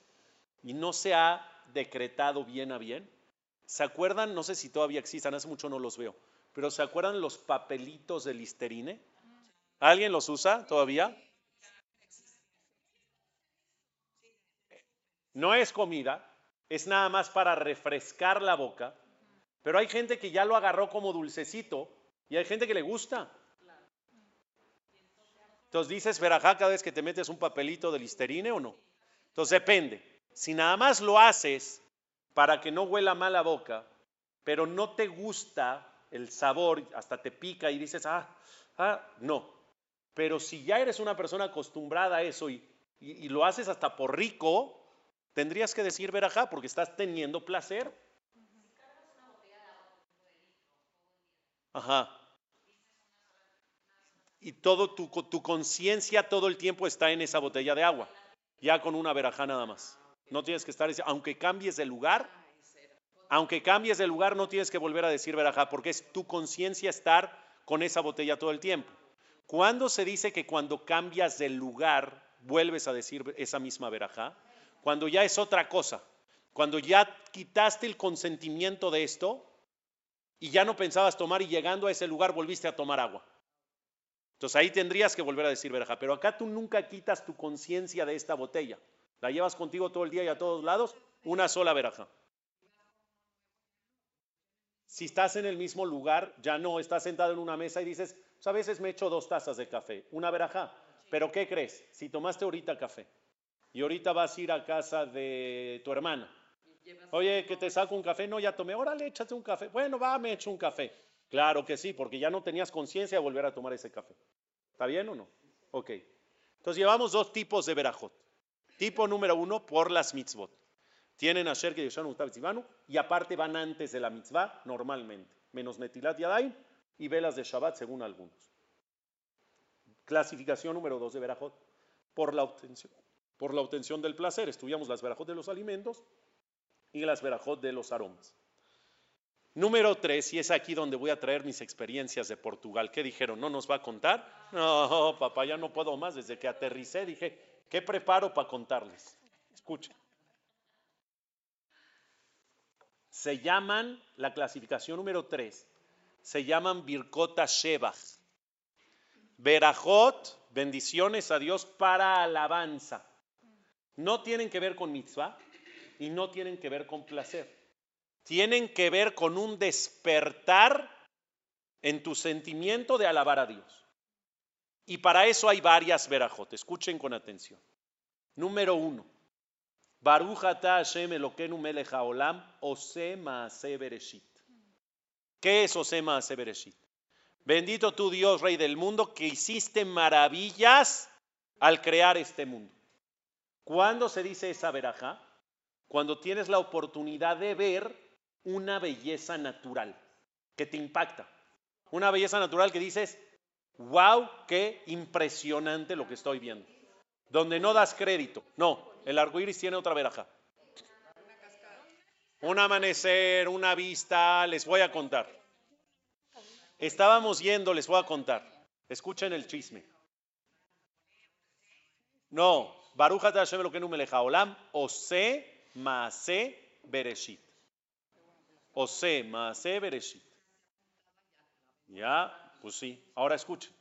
S1: y no se ha decretado bien a bien. ¿Se acuerdan? No sé si todavía existan, hace mucho no los veo, pero ¿se acuerdan los papelitos de listerine? ¿Alguien los usa todavía? No es comida, es nada más para refrescar la boca, pero hay gente que ya lo agarró como dulcecito y hay gente que le gusta. Entonces dices verajá cada vez que te metes un papelito de listerine o no. Entonces depende. Si nada más lo haces para que no huela mal la boca, pero no te gusta el sabor, hasta te pica y dices, ah, ah, no. Pero si ya eres una persona acostumbrada a eso y, y lo haces hasta por rico, tendrías que decir verajá porque estás teniendo placer. Ajá y todo tu, tu conciencia todo el tiempo está en esa botella de agua, ya con una verajá nada más. No tienes que estar, aunque cambies de lugar, aunque cambies de lugar, no tienes que volver a decir verajá, porque es tu conciencia estar con esa botella todo el tiempo. ¿Cuándo se dice que cuando cambias de lugar vuelves a decir esa misma verajá? Cuando ya es otra cosa. Cuando ya quitaste el consentimiento de esto y ya no pensabas tomar y llegando a ese lugar volviste a tomar agua. Entonces ahí tendrías que volver a decir verja. Pero acá tú nunca quitas tu conciencia de esta botella. La llevas contigo todo el día y a todos lados, una sola verja. Si estás en el mismo lugar, ya no, estás sentado en una mesa y dices, pues a veces me echo dos tazas de café, una verja. Pero ¿qué crees? Si tomaste ahorita café y ahorita vas a ir a casa de tu hermana. Oye, que te saco un café. No, ya tomé. Órale, échate un café. Bueno, va, me echo un café. Claro que sí, porque ya no tenías conciencia de volver a tomar ese café. ¿Está bien o no? Ok. Entonces llevamos dos tipos de verajot. Tipo número uno, por las mitzvot. Tienen Asher que y aparte van antes de la mitzvah normalmente, menos Netilat Yadayim y velas de Shabbat según algunos. Clasificación número dos de Berajot, por la obtención, por la obtención del placer. Estudiamos las Berajot de los alimentos y las Berajot de los aromas. Número tres, y es aquí donde voy a traer mis experiencias de Portugal. ¿Qué dijeron? ¿No nos va a contar? No, papá, ya no puedo más. Desde que aterricé dije, ¿qué preparo para contarles? Escuchen. Se llaman, la clasificación número 3, se llaman Birkota Shebach. Berajot, bendiciones a Dios para alabanza. No tienen que ver con mitzvah y no tienen que ver con placer. Tienen que ver con un despertar en tu sentimiento de alabar a Dios. Y para eso hay varias verajot. Escuchen con atención. Número uno, Baruch Hashem Elokeinu melech ose bereshit. ¿Qué es ose maase? Bendito tu Dios, Rey del mundo, que hiciste maravillas al crear este mundo. ¿Cuándo se dice esa veraja? Cuando tienes la oportunidad de ver una belleza natural que te impacta. Una belleza natural que dices, wow, qué impresionante lo que estoy viendo. Donde no das crédito. No, el arco iris tiene otra veraja. Un amanecer, una vista, les voy a contar. Estábamos yendo, les voy a contar. Escuchen el chisme. No, Baruja Hashem lo que no me leja olam, ose maase bereshit. Ose maase bereshit. Ya, pues sí. Ahora escuchen.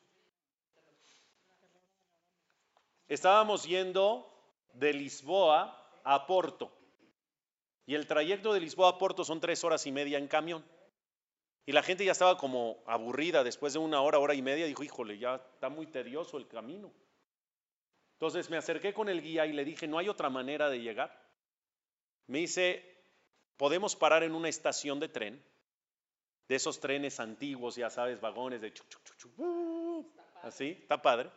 S1: Estábamos yendo de Lisboa a Porto. Y el trayecto de Lisboa a Porto son tres horas y media en camión. Y la gente ya estaba como aburrida después de una hora, hora y media. Dijo, híjole, ya está muy tedioso el camino. Entonces me acerqué con el guía y le dije, no hay otra manera de llegar. Me dice, podemos parar en una estación de tren, de esos trenes antiguos, ya sabes, vagones de chuc, uh, así, está padre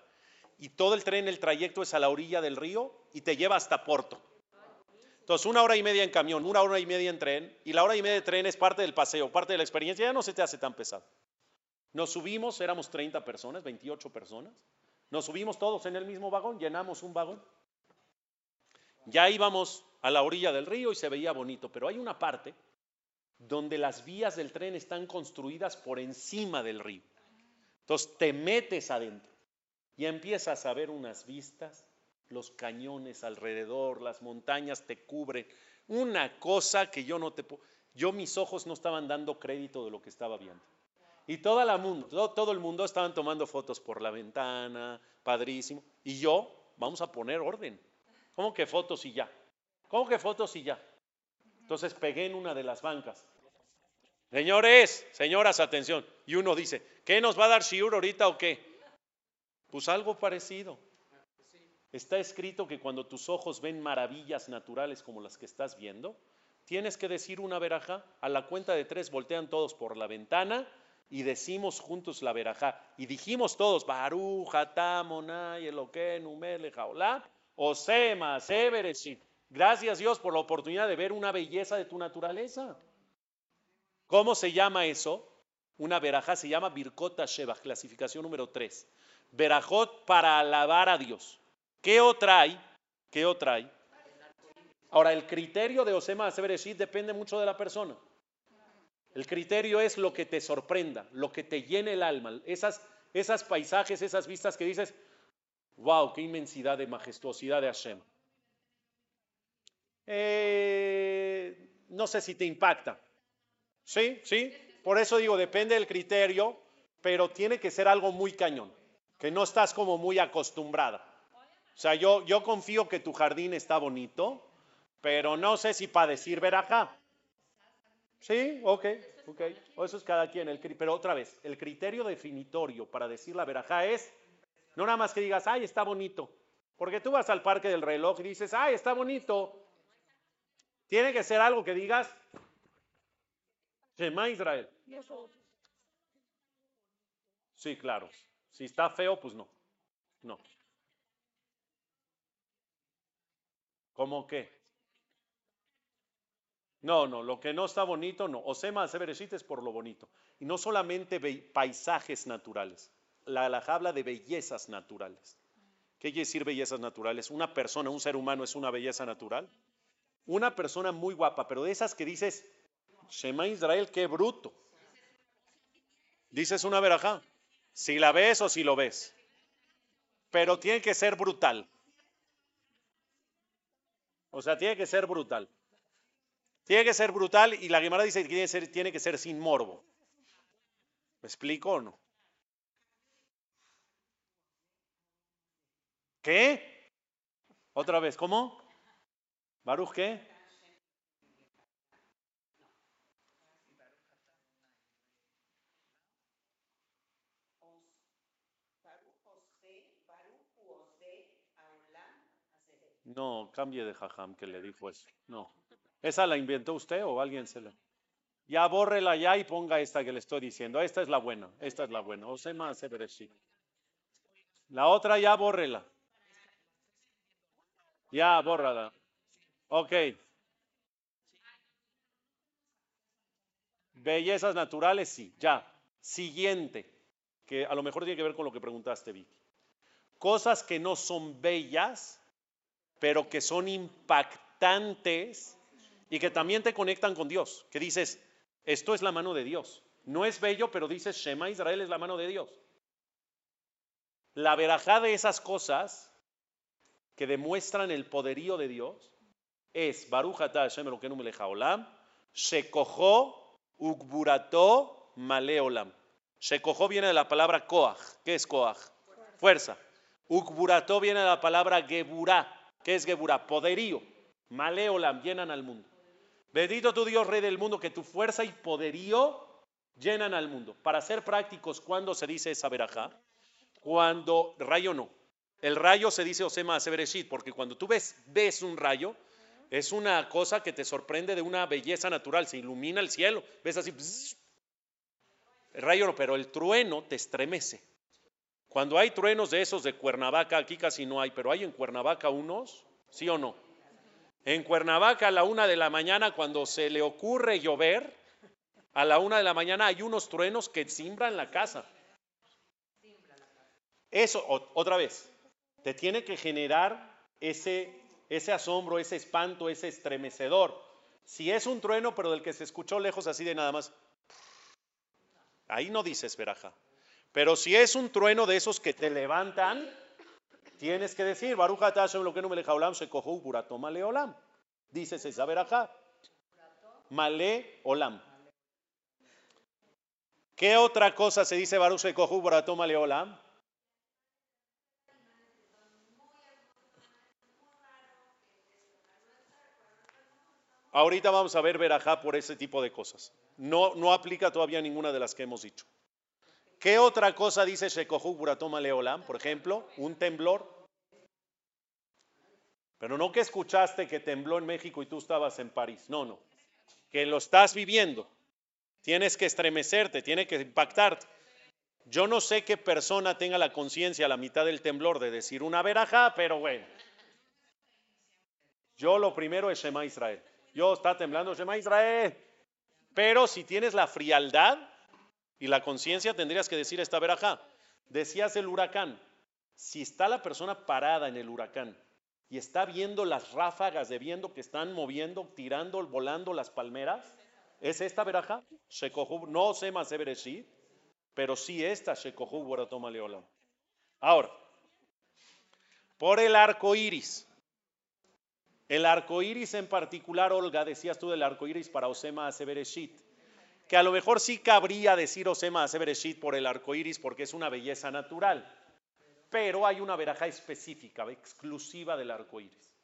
S1: y todo el tren, el trayecto es a la orilla del río y te lleva hasta Porto. Entonces, una hora y media en camión, una hora y media en tren, y la hora y media de tren es parte del paseo, parte de la experiencia, ya no se te hace tan pesado. Nos subimos, éramos 30 personas, 28 personas, nos subimos todos en el mismo vagón, llenamos un vagón. Ya íbamos a la orilla del río y se veía bonito, pero hay una parte donde las vías del tren están construidas por encima del río. Entonces te metes adentro y empiezas a ver unas vistas, los cañones alrededor, las montañas te cubren, una cosa que yo no te puedo, yo mis ojos no estaban dando crédito de lo que estaba viendo. Y toda la mundo, todo, todo el mundo estaban tomando fotos por la ventana, padrísimo. Y yo, vamos a poner orden. ¿Cómo que fotos y ya? ¿Cómo que fotos y ya? Entonces pegué en una de las bancas. Señores, señoras, atención. Y uno dice, ¿qué nos va a dar Shiur ahorita o qué? Pues algo parecido. Está escrito que cuando tus ojos ven maravillas naturales como las que estás viendo, tienes que decir una veraja. A la cuenta de tres voltean todos por la ventana y decimos juntos la veraja. Y dijimos todos, Baruch, Atamonay, Eloque, Numele, Jaolá, Osema, Severeshit. Gracias Dios por la oportunidad de ver una belleza de tu naturaleza. ¿Cómo se llama eso? Una veraja se llama Birkota Sheba, clasificación número 3. Verajot para alabar a Dios. ¿Qué otra hay? ¿Qué otra hay? Ahora, el criterio de Osema Sebereshit depende mucho de la persona. El criterio es lo que te sorprenda, lo que te llene el alma, esas, esas paisajes, esas vistas que dices, wow, qué inmensidad de majestuosidad de Hashem. Eh, no sé si te impacta. Sí, sí. Por eso digo, depende del criterio, pero tiene que ser algo muy cañón que no estás como muy acostumbrada. O sea, yo, yo confío que tu jardín está bonito, pero no sé si para decir verajá. Sí, ok, ok. O eso es cada quien. El, pero otra vez, el criterio definitorio para decir la verajá es No nada más que digas, ay, está bonito. Porque tú vas al parque del reloj y dices, ay, está bonito. Tiene que ser algo que digas, Shema Israel. Sí, claro. Si está feo, pues no. No. ¿Cómo qué? No, no, lo que no está bonito, no. Osema Sebereshit es por lo bonito. Y no solamente paisajes naturales. La habla de bellezas naturales. ¿Qué quiere decir bellezas naturales? Una persona, un ser humano es una belleza natural. Una persona muy guapa, pero de esas que dices, Shema Israel, qué bruto. Dices una verajá. Si la ves o si lo ves. Pero tiene que ser brutal. O sea, tiene que ser brutal. Tiene que ser brutal y la Guimara dice que tiene que, ser, tiene que ser sin morbo. ¿Me explico o no? ¿Qué? Otra vez, ¿cómo? ¿Baruch qué? No, cambie de jajam que le dijo eso. No. ¿Esa la inventó usted o alguien se la? Ya bórrela ya y ponga esta que le estoy diciendo. Esta es la buena. Esta es la buena. O sea, más La otra ya bórrela. Ya, bórrala. Ok. Bellezas naturales, sí. Ya. Siguiente. Que a lo mejor tiene que ver con lo que preguntaste, Vicky. Cosas que no son bellas, pero que son impactantes y que también te conectan con Dios. Que dices, esto es la mano de Dios. No es bello, pero dices, Shema Israel es la mano de Dios. La verajá de esas cosas que demuestran el poderío de Dios es Baruch Ata Hashem Elokeinu Melech Haolam, Shekojo Ugburato Maleolam. Shekojo viene de la palabra Koach. ¿Qué es Koach? Fuerza. Ugburato viene de la palabra Geburah. ¿Qué es Geburah? Poderío. Maleolam, llenan al mundo. Bendito tu Dios, Rey del mundo, que tu fuerza y poderío llenan al mundo. Para ser prácticos, ¿cuándo se dice esa verajá? Cuando rayo no. El rayo se dice Osema Sebereshit, porque cuando tú ves, ves un rayo, es una cosa que te sorprende de una belleza natural, se ilumina el cielo, ves así, el rayo no, pero el trueno te estremece. Cuando hay truenos de esos de Cuernavaca, aquí casi no hay, pero hay en Cuernavaca unos, ¿sí o no? En Cuernavaca a la una de la mañana, cuando se le ocurre llover, a la una de la mañana hay unos truenos que simbran la casa. Eso, otra vez, te tiene que generar ese, ese asombro, ese espanto, ese estremecedor. Si es un trueno, pero del que se escuchó lejos así de nada más, ahí no dices veraja. Pero si es un trueno de esos que te levantan, tienes que decir, Baruch Hashem lo que no me deja olam se cojo burato male olam. Dices esa verajá. Male olam. ¿Qué otra cosa se dice Baruch se cojo burato male olam? Ahorita vamos a ver verajá por ese tipo de cosas. No, no aplica todavía ninguna de las que hemos dicho. ¿Qué otra cosa dice Shekohu Buratoma Leolam? Por ejemplo, un temblor. Pero no que escuchaste que tembló en México y tú estabas en París. No, no. Que lo estás viviendo. Tienes que estremecerte, tiene que impactarte. Yo no sé qué persona tenga la conciencia a la mitad del temblor de decir una verajá, pero bueno. Yo lo primero es Shema Israel. Yo está temblando Shema Israel. Pero si tienes la frialdad, y la conciencia tendrías que decir esta verajá. Decías el huracán. Si está la persona parada en el huracán y está viendo las ráfagas de viento que están moviendo, tirando, volando las palmeras, ¿es esta verajá? No sé más sí, pero sí esta Shekohu Boratoma Leolam. Ahora, por el arco iris. El arco iris en particular, Olga, decías tú del arco iris para Osema Sebereshit que a lo mejor sí cabría decir Osema Sebereshit por el arco iris porque es una belleza natural, pero hay una veraja específica, exclusiva del arco iris.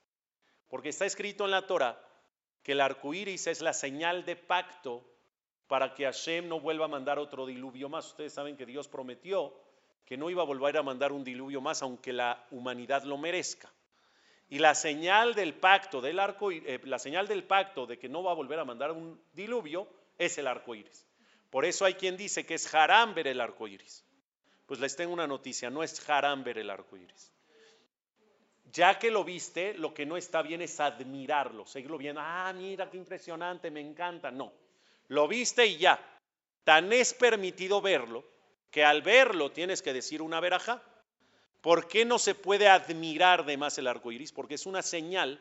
S1: Porque está escrito en la Torah que el arco iris es la señal de pacto para que Hashem no vuelva a mandar otro diluvio más. Ustedes saben que Dios prometió que no iba a volver a mandar un diluvio más, aunque la humanidad lo merezca. Y la señal del pacto del arco, eh, la señal del pacto de que no va a volver a mandar un diluvio es el arco iris. Por eso hay quien dice que es haram ver el arco iris. Pues les tengo una noticia, no es haram ver el arco iris. Ya que lo viste, lo que no está bien es admirarlo, seguirlo viendo. Ah, mira qué impresionante, me encanta. No, lo viste y ya. Tan es permitido verlo que al verlo tienes que decir una veraja. ¿Por qué no se puede admirar de más el arco iris? Porque es una señal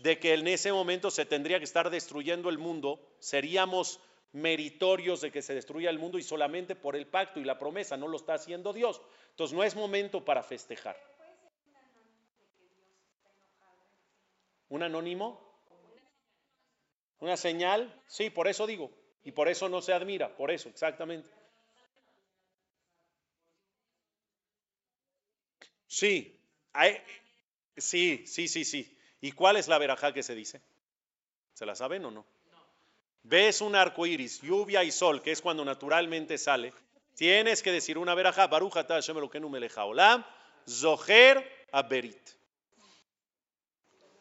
S1: de que en ese momento se tendría que estar destruyendo el mundo. Seríamos meritorios de que se destruya el mundo y solamente por el pacto y la promesa no lo está haciendo Dios. Entonces no es momento para festejar. ¿Un anónimo? ¿Una señal? Sí, por eso digo. Y por eso no se admira, por eso, exactamente. Sí, sí, sí, sí, sí. ¿Y cuál es la verajá que se dice? ¿Se la saben o no? Ves un arco iris, lluvia y sol, que es cuando naturalmente sale. Tienes que decir una verajá, Baruch ata Hashem Elokeinu haolam, zoher aberit.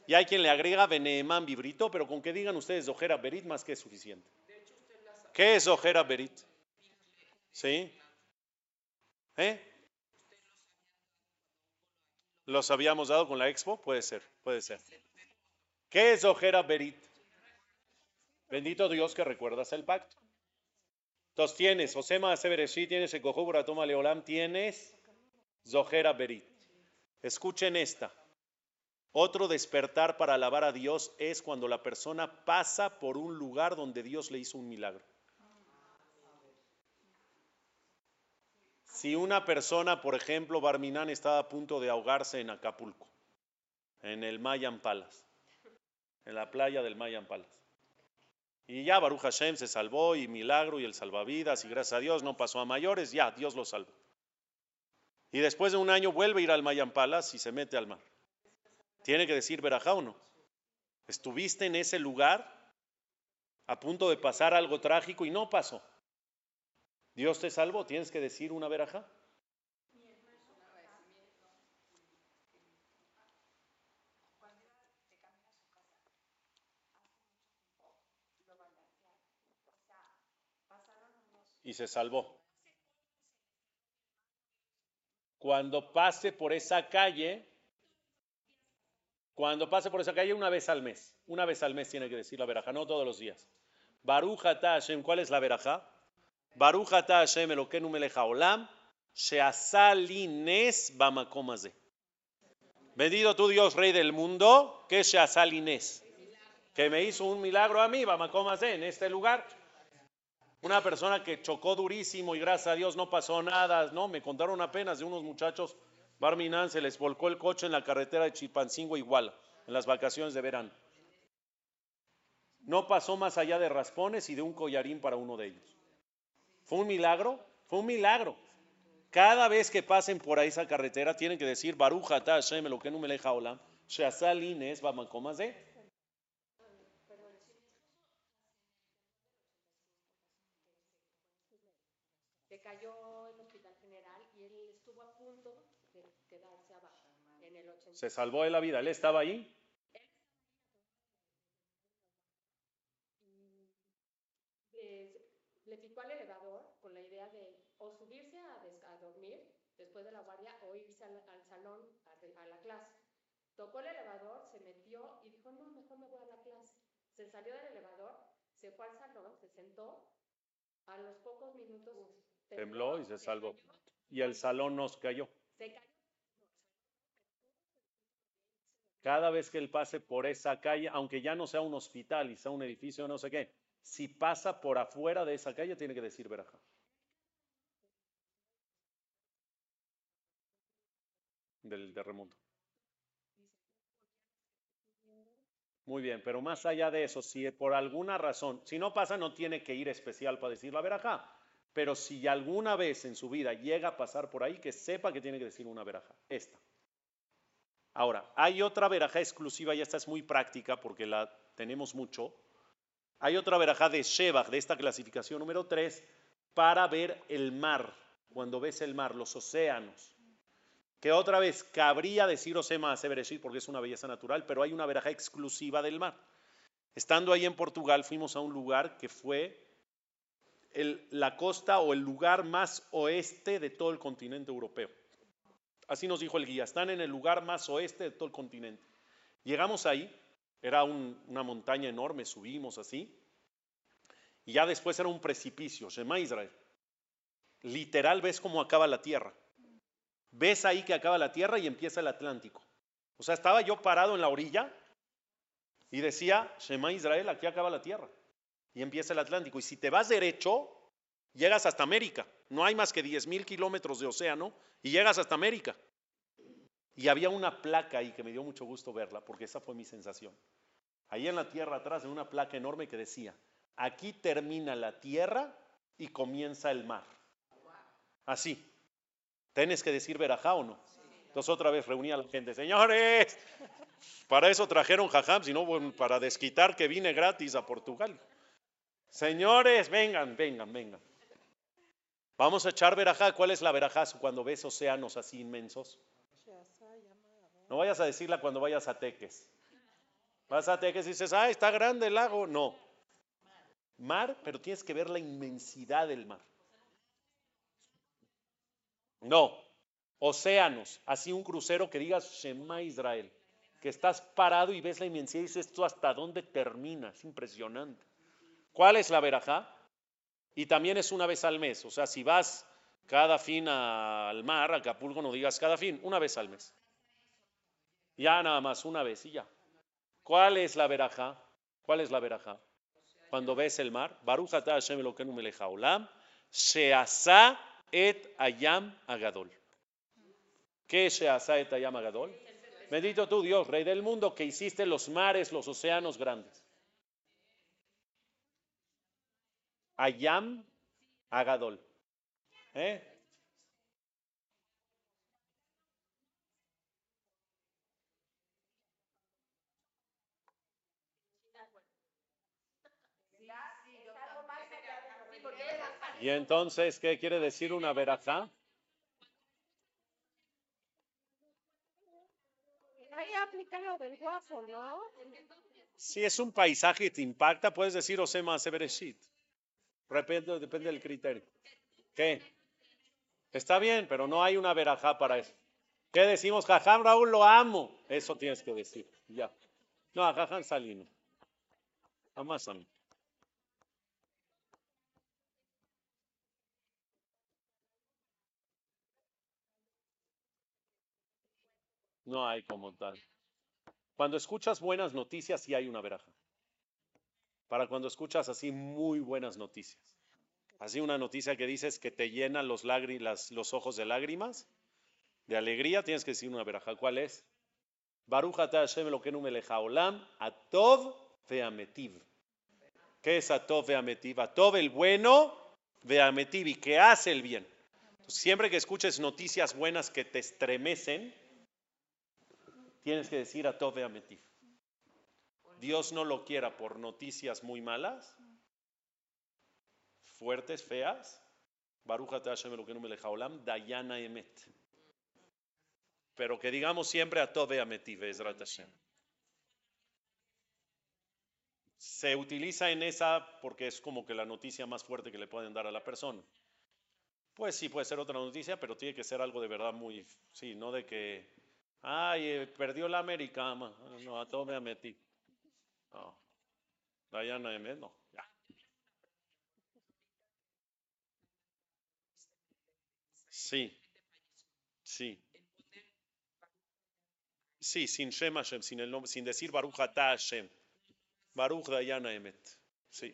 S1: Y hay quien le agrega Beneemán Vibrito, pero con que digan ustedes Ojera Berit más que es suficiente. ¿Qué es Ojera Berit? ¿Sí? ¿Eh? ¿Los habíamos dado con la expo? Puede ser, puede ser. ¿Qué es Ojera Berit? Bendito Dios que recuerdas el pacto. Entonces tienes, Osema sí tienes Ekojubra Toma Leolam, tienes Zohera Berit. Escuchen esta. Otro despertar para alabar a Dios es cuando la persona pasa por un lugar donde Dios le hizo un milagro. Si una persona, por ejemplo, Barminán estaba a punto de ahogarse en Acapulco, en el Mayan Palace, en la playa del Mayan Palace. Y ya Baruch Hashem se salvó y milagro y el salvavidas y gracias a Dios no pasó a mayores, ya Dios lo salvó. Y después de un año vuelve a ir al Mayan Palace y se mete al mar. Tiene que decir verajá o no. Estuviste en ese lugar a punto de pasar algo trágico y no pasó. Dios te salvó, tienes que decir una verajá. Y se salvó. Cuando pase por esa calle, cuando pase por esa calle una vez al mes, una vez al mes tiene que decir la veraja, no todos los días. Baruch Hashem, ¿cuál es la veraja? Hashem Elokeinu melech haolam, sheasalines bamakomazé. Bendito tu Dios, Rey del mundo, que sheasalines, que me hizo un milagro a mí, bamakomazé, en este lugar. Una persona que chocó durísimo y gracias a Dios no pasó nada, no, me contaron apenas de unos muchachos Barminan se les volcó el coche en la carretera de Chilpancingo igual, en las vacaciones de verano. No pasó más allá de raspones y de un collarín para uno de ellos. ¿Fue un milagro? Fue un milagro. Cada vez que pasen por ahí esa carretera tienen que decir Baruch ata Hashem lo que no me leja olam, Shazalin es de.
S2: Se cayó el hospital general y él estuvo a punto
S1: se salvó de la vida. ¿Él estaba ahí?
S2: le picó al elevador con la idea de o subirse a, dormir después de la guardia al, salón a, la clase. Tocó el elevador, se metió y dijo, no, mejor me voy a la clase. Se salió del elevador, se fue al salón, se sentó. A los pocos minutos
S1: tembló, y se salvó. Y el salón nos cayó. Se cayó. Cada vez que él pase por esa calle, aunque ya no sea un hospital y sea un edificio, no sé qué, si pasa por afuera de esa calle, tiene que decir veraja. Del terremoto. Muy bien, pero más allá de eso, si por alguna razón, si no pasa, no tiene que ir especial para decir la veraja. Pero si alguna vez en su vida llega a pasar por ahí, que sepa que tiene que decir una veraja. Esta. Ahora, hay otra verajá exclusiva, y esta es muy práctica porque la tenemos mucho. Hay otra verajá de Shebach, de esta clasificación número 3, para ver el mar cuando ves el mar, los océanos. Que otra vez cabría decir Osema Sebereshit porque es una belleza natural, pero hay una veraja exclusiva del mar. Estando ahí en Portugal, fuimos a un lugar que fue la costa o el lugar más oeste de todo el continente europeo. Así nos dijo el guía, están en el lugar más oeste de todo el continente. Llegamos ahí, era una montaña enorme, subimos así, y ya después era un precipicio, Shema Israel. Literal ves cómo acaba la tierra. Ves ahí que acaba la tierra y empieza el Atlántico. O sea, estaba yo parado en la orilla y decía, Shema Israel, aquí acaba la tierra. Y empieza el Atlántico. Y si te vas derecho, llegas hasta América. No hay más que 10 mil kilómetros de océano y llegas hasta América. Y había una placa ahí que me dio mucho gusto verla, porque esa fue mi sensación. Ahí en la tierra atrás, en una placa enorme que decía, aquí termina la tierra y comienza el mar. Así. ¿Tienes que decir verajá o no? Entonces otra vez reunía a la gente, señores, para eso trajeron jajam, sino para desquitar que vine gratis a Portugal. Señores, vengan, vengan, vengan. Vamos a echar verajá. ¿Cuál es la verajá cuando ves océanos así inmensos? No vayas a decirla cuando vayas a Teques. Vas a Teques y dices, ah, está grande el lago. No. Mar, pero tienes que ver la inmensidad del mar. No. Océanos. Así un crucero que digas Shema Israel. Que estás parado y ves la inmensidad y dices, esto hasta dónde termina. Es impresionante. ¿Cuál es la verajá? Y también es una vez al mes. O sea, si vas cada fin al mar, Acapulco, no digas cada fin, una vez al mes. Ya nada más, una vez y ya. ¿Cuál es la verajá? ¿Cuál es la verajá? Cuando ves el mar, Baruch Hashem Elokeinu melech haolam, she'asa et ayam agadol. ¿Qué es she'asa et ayam agadol? Bendito tú, Dios, Rey del mundo, que hiciste los mares, los océanos grandes. Ayam Agadol. ¿Eh? Y entonces, ¿qué quiere decir una verajá? Si es un paisaje que te impacta, puedes decir Osema Sebereshit. Depende, depende del criterio. ¿Qué? Está bien, pero no hay una verajá para eso. ¿Qué decimos? Jajam Raúl lo amo. Eso tienes que decir. Ya. No, a Jajam Salino. Amas No hay como tal. Cuando escuchas buenas noticias, sí hay una veraja. Para cuando escuchas así muy buenas noticias. Así una noticia que dices que te llena los, ojos de lágrimas, de alegría, tienes que decir una veraja. ¿Cuál es? Baruch Hashem olam, atov veametiv. ¿Qué es atov veametiv? Atov el bueno, veametiv, y que hace el bien. siempre que escuches noticias buenas que te estremecen, tienes que decir a Tove Ametif. Dios no lo quiera por noticias muy malas, fuertes, feas. Dayana Emet. Pero que digamos siempre a Tove Ametif, Se utiliza en esa porque es como que la noticia más fuerte que le pueden dar a la persona. Pues sí, puede ser otra noticia, pero tiene que ser algo de verdad muy, sí, no de que Ay, eh, perdió la América, no, a todo me metí. No, Diana M, no, ya. Sí, sí. Sí, sin Shem Hashem, sin, el nombre, sin decir Baruch Ata Hashem. Baruch Dayana Emet. Sí.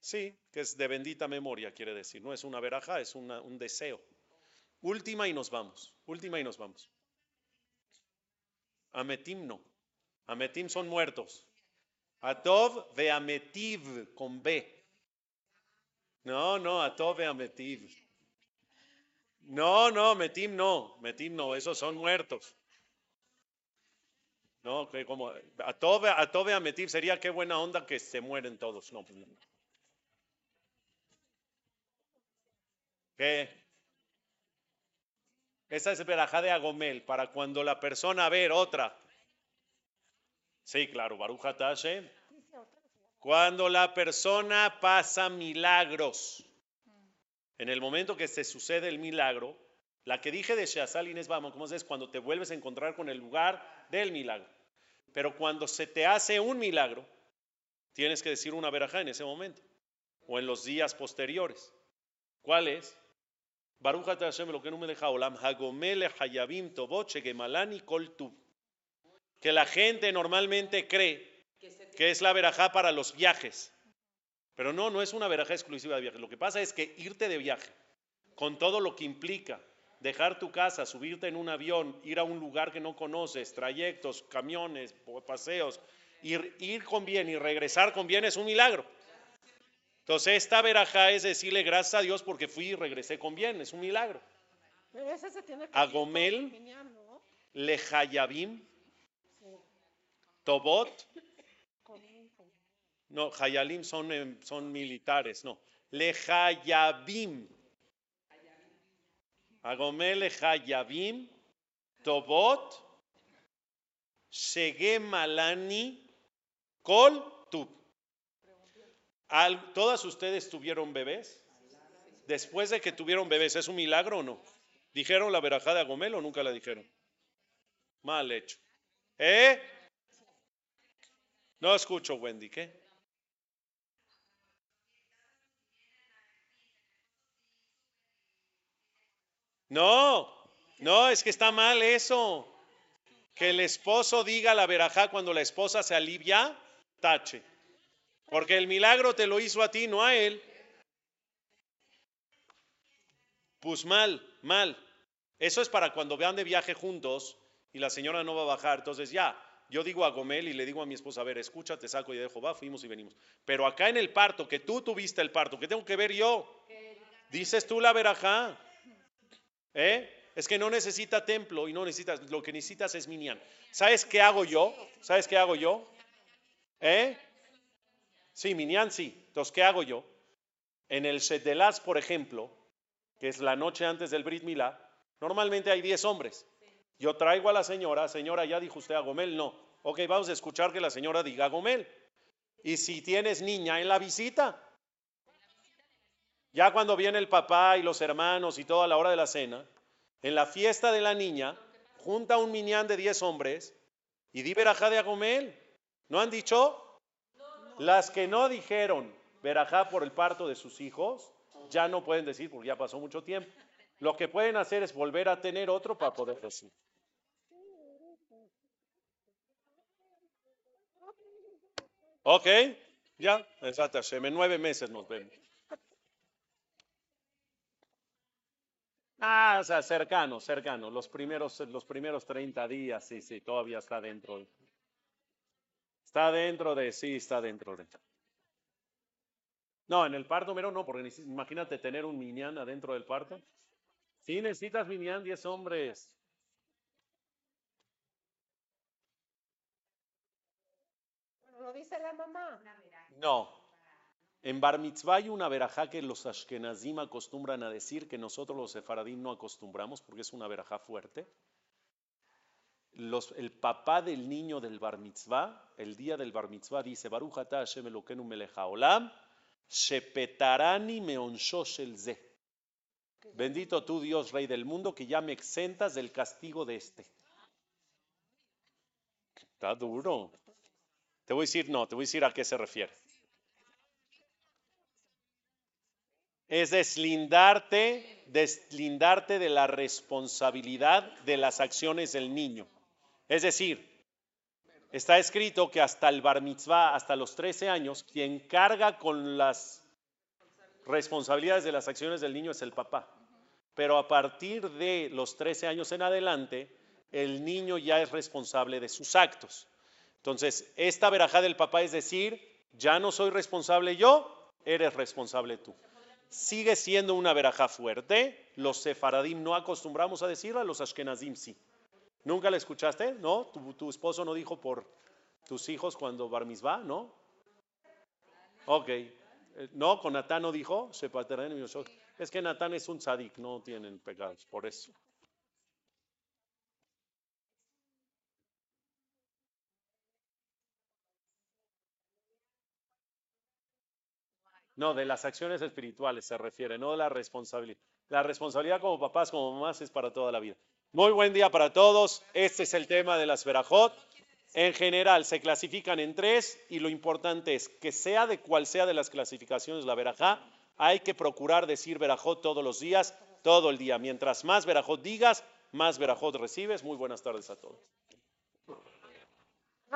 S1: Sí, que es de bendita memoria, quiere decir. No es una veraja, es un deseo. Última y nos vamos. Última y nos vamos. Ametim no. Ametim son muertos. Atov ve ametiv con B. No, no, Atov ve ametiv. No, no, Metim no. Metim no, esos son muertos. No, que como Atov, Atov ametiv sería qué buena onda que se mueren todos. No, pues no. ¿Qué? Esa es verajá de Agomel, para cuando la persona, a ver, otra. Sí, claro, Baruja Tashe. Cuando la persona pasa milagros. En el momento que se sucede el milagro, la que dije de Sheazal Inés vamos, ¿cómo es? Cuando te vuelves a encontrar con el lugar del milagro. Pero cuando se te hace un milagro, tienes que decir una verajá en ese momento o en los días posteriores. ¿Cuál es? Baruch Hashem lo que no me deja olam hagomele hayabim toboche gemalani. Que la gente normalmente cree que es la verajá para los viajes. Pero no, no es una verajá exclusiva de viajes. Lo que pasa es que irte de viaje, con todo lo que implica, dejar tu casa, subirte en un avión, ir a un lugar que no conoces, trayectos, camiones, paseos, ir, ir con bien y regresar con bien es un milagro. Entonces, esta verajá es decirle gracias a Dios porque fui y regresé con bien, es un milagro. Agomel, Lejayabim, Tobot, no, Hayalim son, em, son militares, no. Lejayabim, Agomel, Lejayabim, Tobot, Shege Malani, Kol, Tub. ¿Todas ustedes tuvieron bebés? Después de que tuvieron bebés, ¿es un milagro o no? ¿Dijeron la verajada de Agomel o nunca la dijeron? Mal hecho. ¿Eh? No escucho, Wendy, ¿qué? No, no, es que está mal eso. Que el esposo diga la verajá cuando la esposa se alivia, tache. Porque el milagro te lo hizo a ti, no a él. Pues mal, mal. Eso es para cuando vean de viaje juntos y la señora no va a bajar. Entonces ya, yo digo a Gomel y le digo a mi esposa, a ver, escucha, te saco y dejo, va, fuimos y venimos. Pero acá en el parto, que tú tuviste el parto, ¿qué tengo que ver yo? Dices tú la verajá. ¿Eh? Es que no necesita templo y no necesitas, lo que necesitas es minian. ¿Sabes qué hago yo? ¿Sabes qué hago yo? ¿Eh? Sí, Minyan sí. Entonces, ¿qué hago yo? En el Shedelaz, por ejemplo, que es la noche antes del Brit Milá, normalmente hay 10 hombres. Yo traigo a la señora, señora, ya dijo usted a Gomel, no. Ok, vamos a escuchar que la señora diga a Gomel. Y si tienes niña en la visita, ya cuando viene el papá y los hermanos y toda la hora de la cena, en la fiesta de la niña, junta un minyan de 10 hombres y di verajá de Agomel. ¿No han dicho? Las que no dijeron verajá por el parto de sus hijos, ya no pueden decir porque ya pasó mucho tiempo. Lo que pueden hacer es volver a tener otro para poder decir. Ok, ya, exacto, en nueve meses nos vemos. Ah, o sea, cercano, cercano. Los primeros, los primeros 30 días, sí, sí, todavía está dentro. Está dentro de, sí, está dentro de. No, en el parto mero no, porque imagínate tener un minián adentro del parto. Sí, necesitas minián 10 hombres.
S2: ¿Lo dice la mamá?
S1: No. En Bar Mitzvah hay una verajá que los Ashkenazim acostumbran a decir que nosotros los sefaradim no acostumbramos porque es una verajá fuerte el papá del niño del bar mitzvah, el día del bar mitzvah, dice, Baruch ata Hashem Elokeinu melech haolam, shepetarani el ze. Bendito tú, Dios, Rey del mundo, que ya me exentas del castigo de este. Está duro. Te voy a decir, no, te voy a decir a qué se refiere. Es deslindarte, deslindarte de la responsabilidad de las acciones del niño. Es decir, está escrito que hasta el bar mitzvah, hasta los 13 años, quien carga con las responsabilidades de las acciones del niño es el papá. Pero a partir de los 13 años en adelante, el niño ya es responsable de sus actos. Entonces, esta verajá del papá es decir, ya no soy responsable yo, eres responsable tú. Sigue siendo una verajá fuerte. Los sefaradim no acostumbramos a decirla, los ashkenazim sí. ¿Nunca la escuchaste? ¿No? ¿Tu, esposo no dijo por tus hijos cuando bar ¿No? Ok. Eh, No, con Natán no dijo, Yoshot. Es que Natán es un tzadik, no tienen pecados, por eso. No, de las acciones espirituales se refiere, no de la responsabilidad. La responsabilidad como papás, como mamás, es para toda la vida. Muy buen día para todos. Este es el tema de las verajot. En general se clasifican en tres y lo importante es que sea de cual sea de las clasificaciones la verajá, hay que procurar decir verajot todos los días, todo el día. Mientras más verajot digas, más verajot recibes. Muy buenas tardes a todos.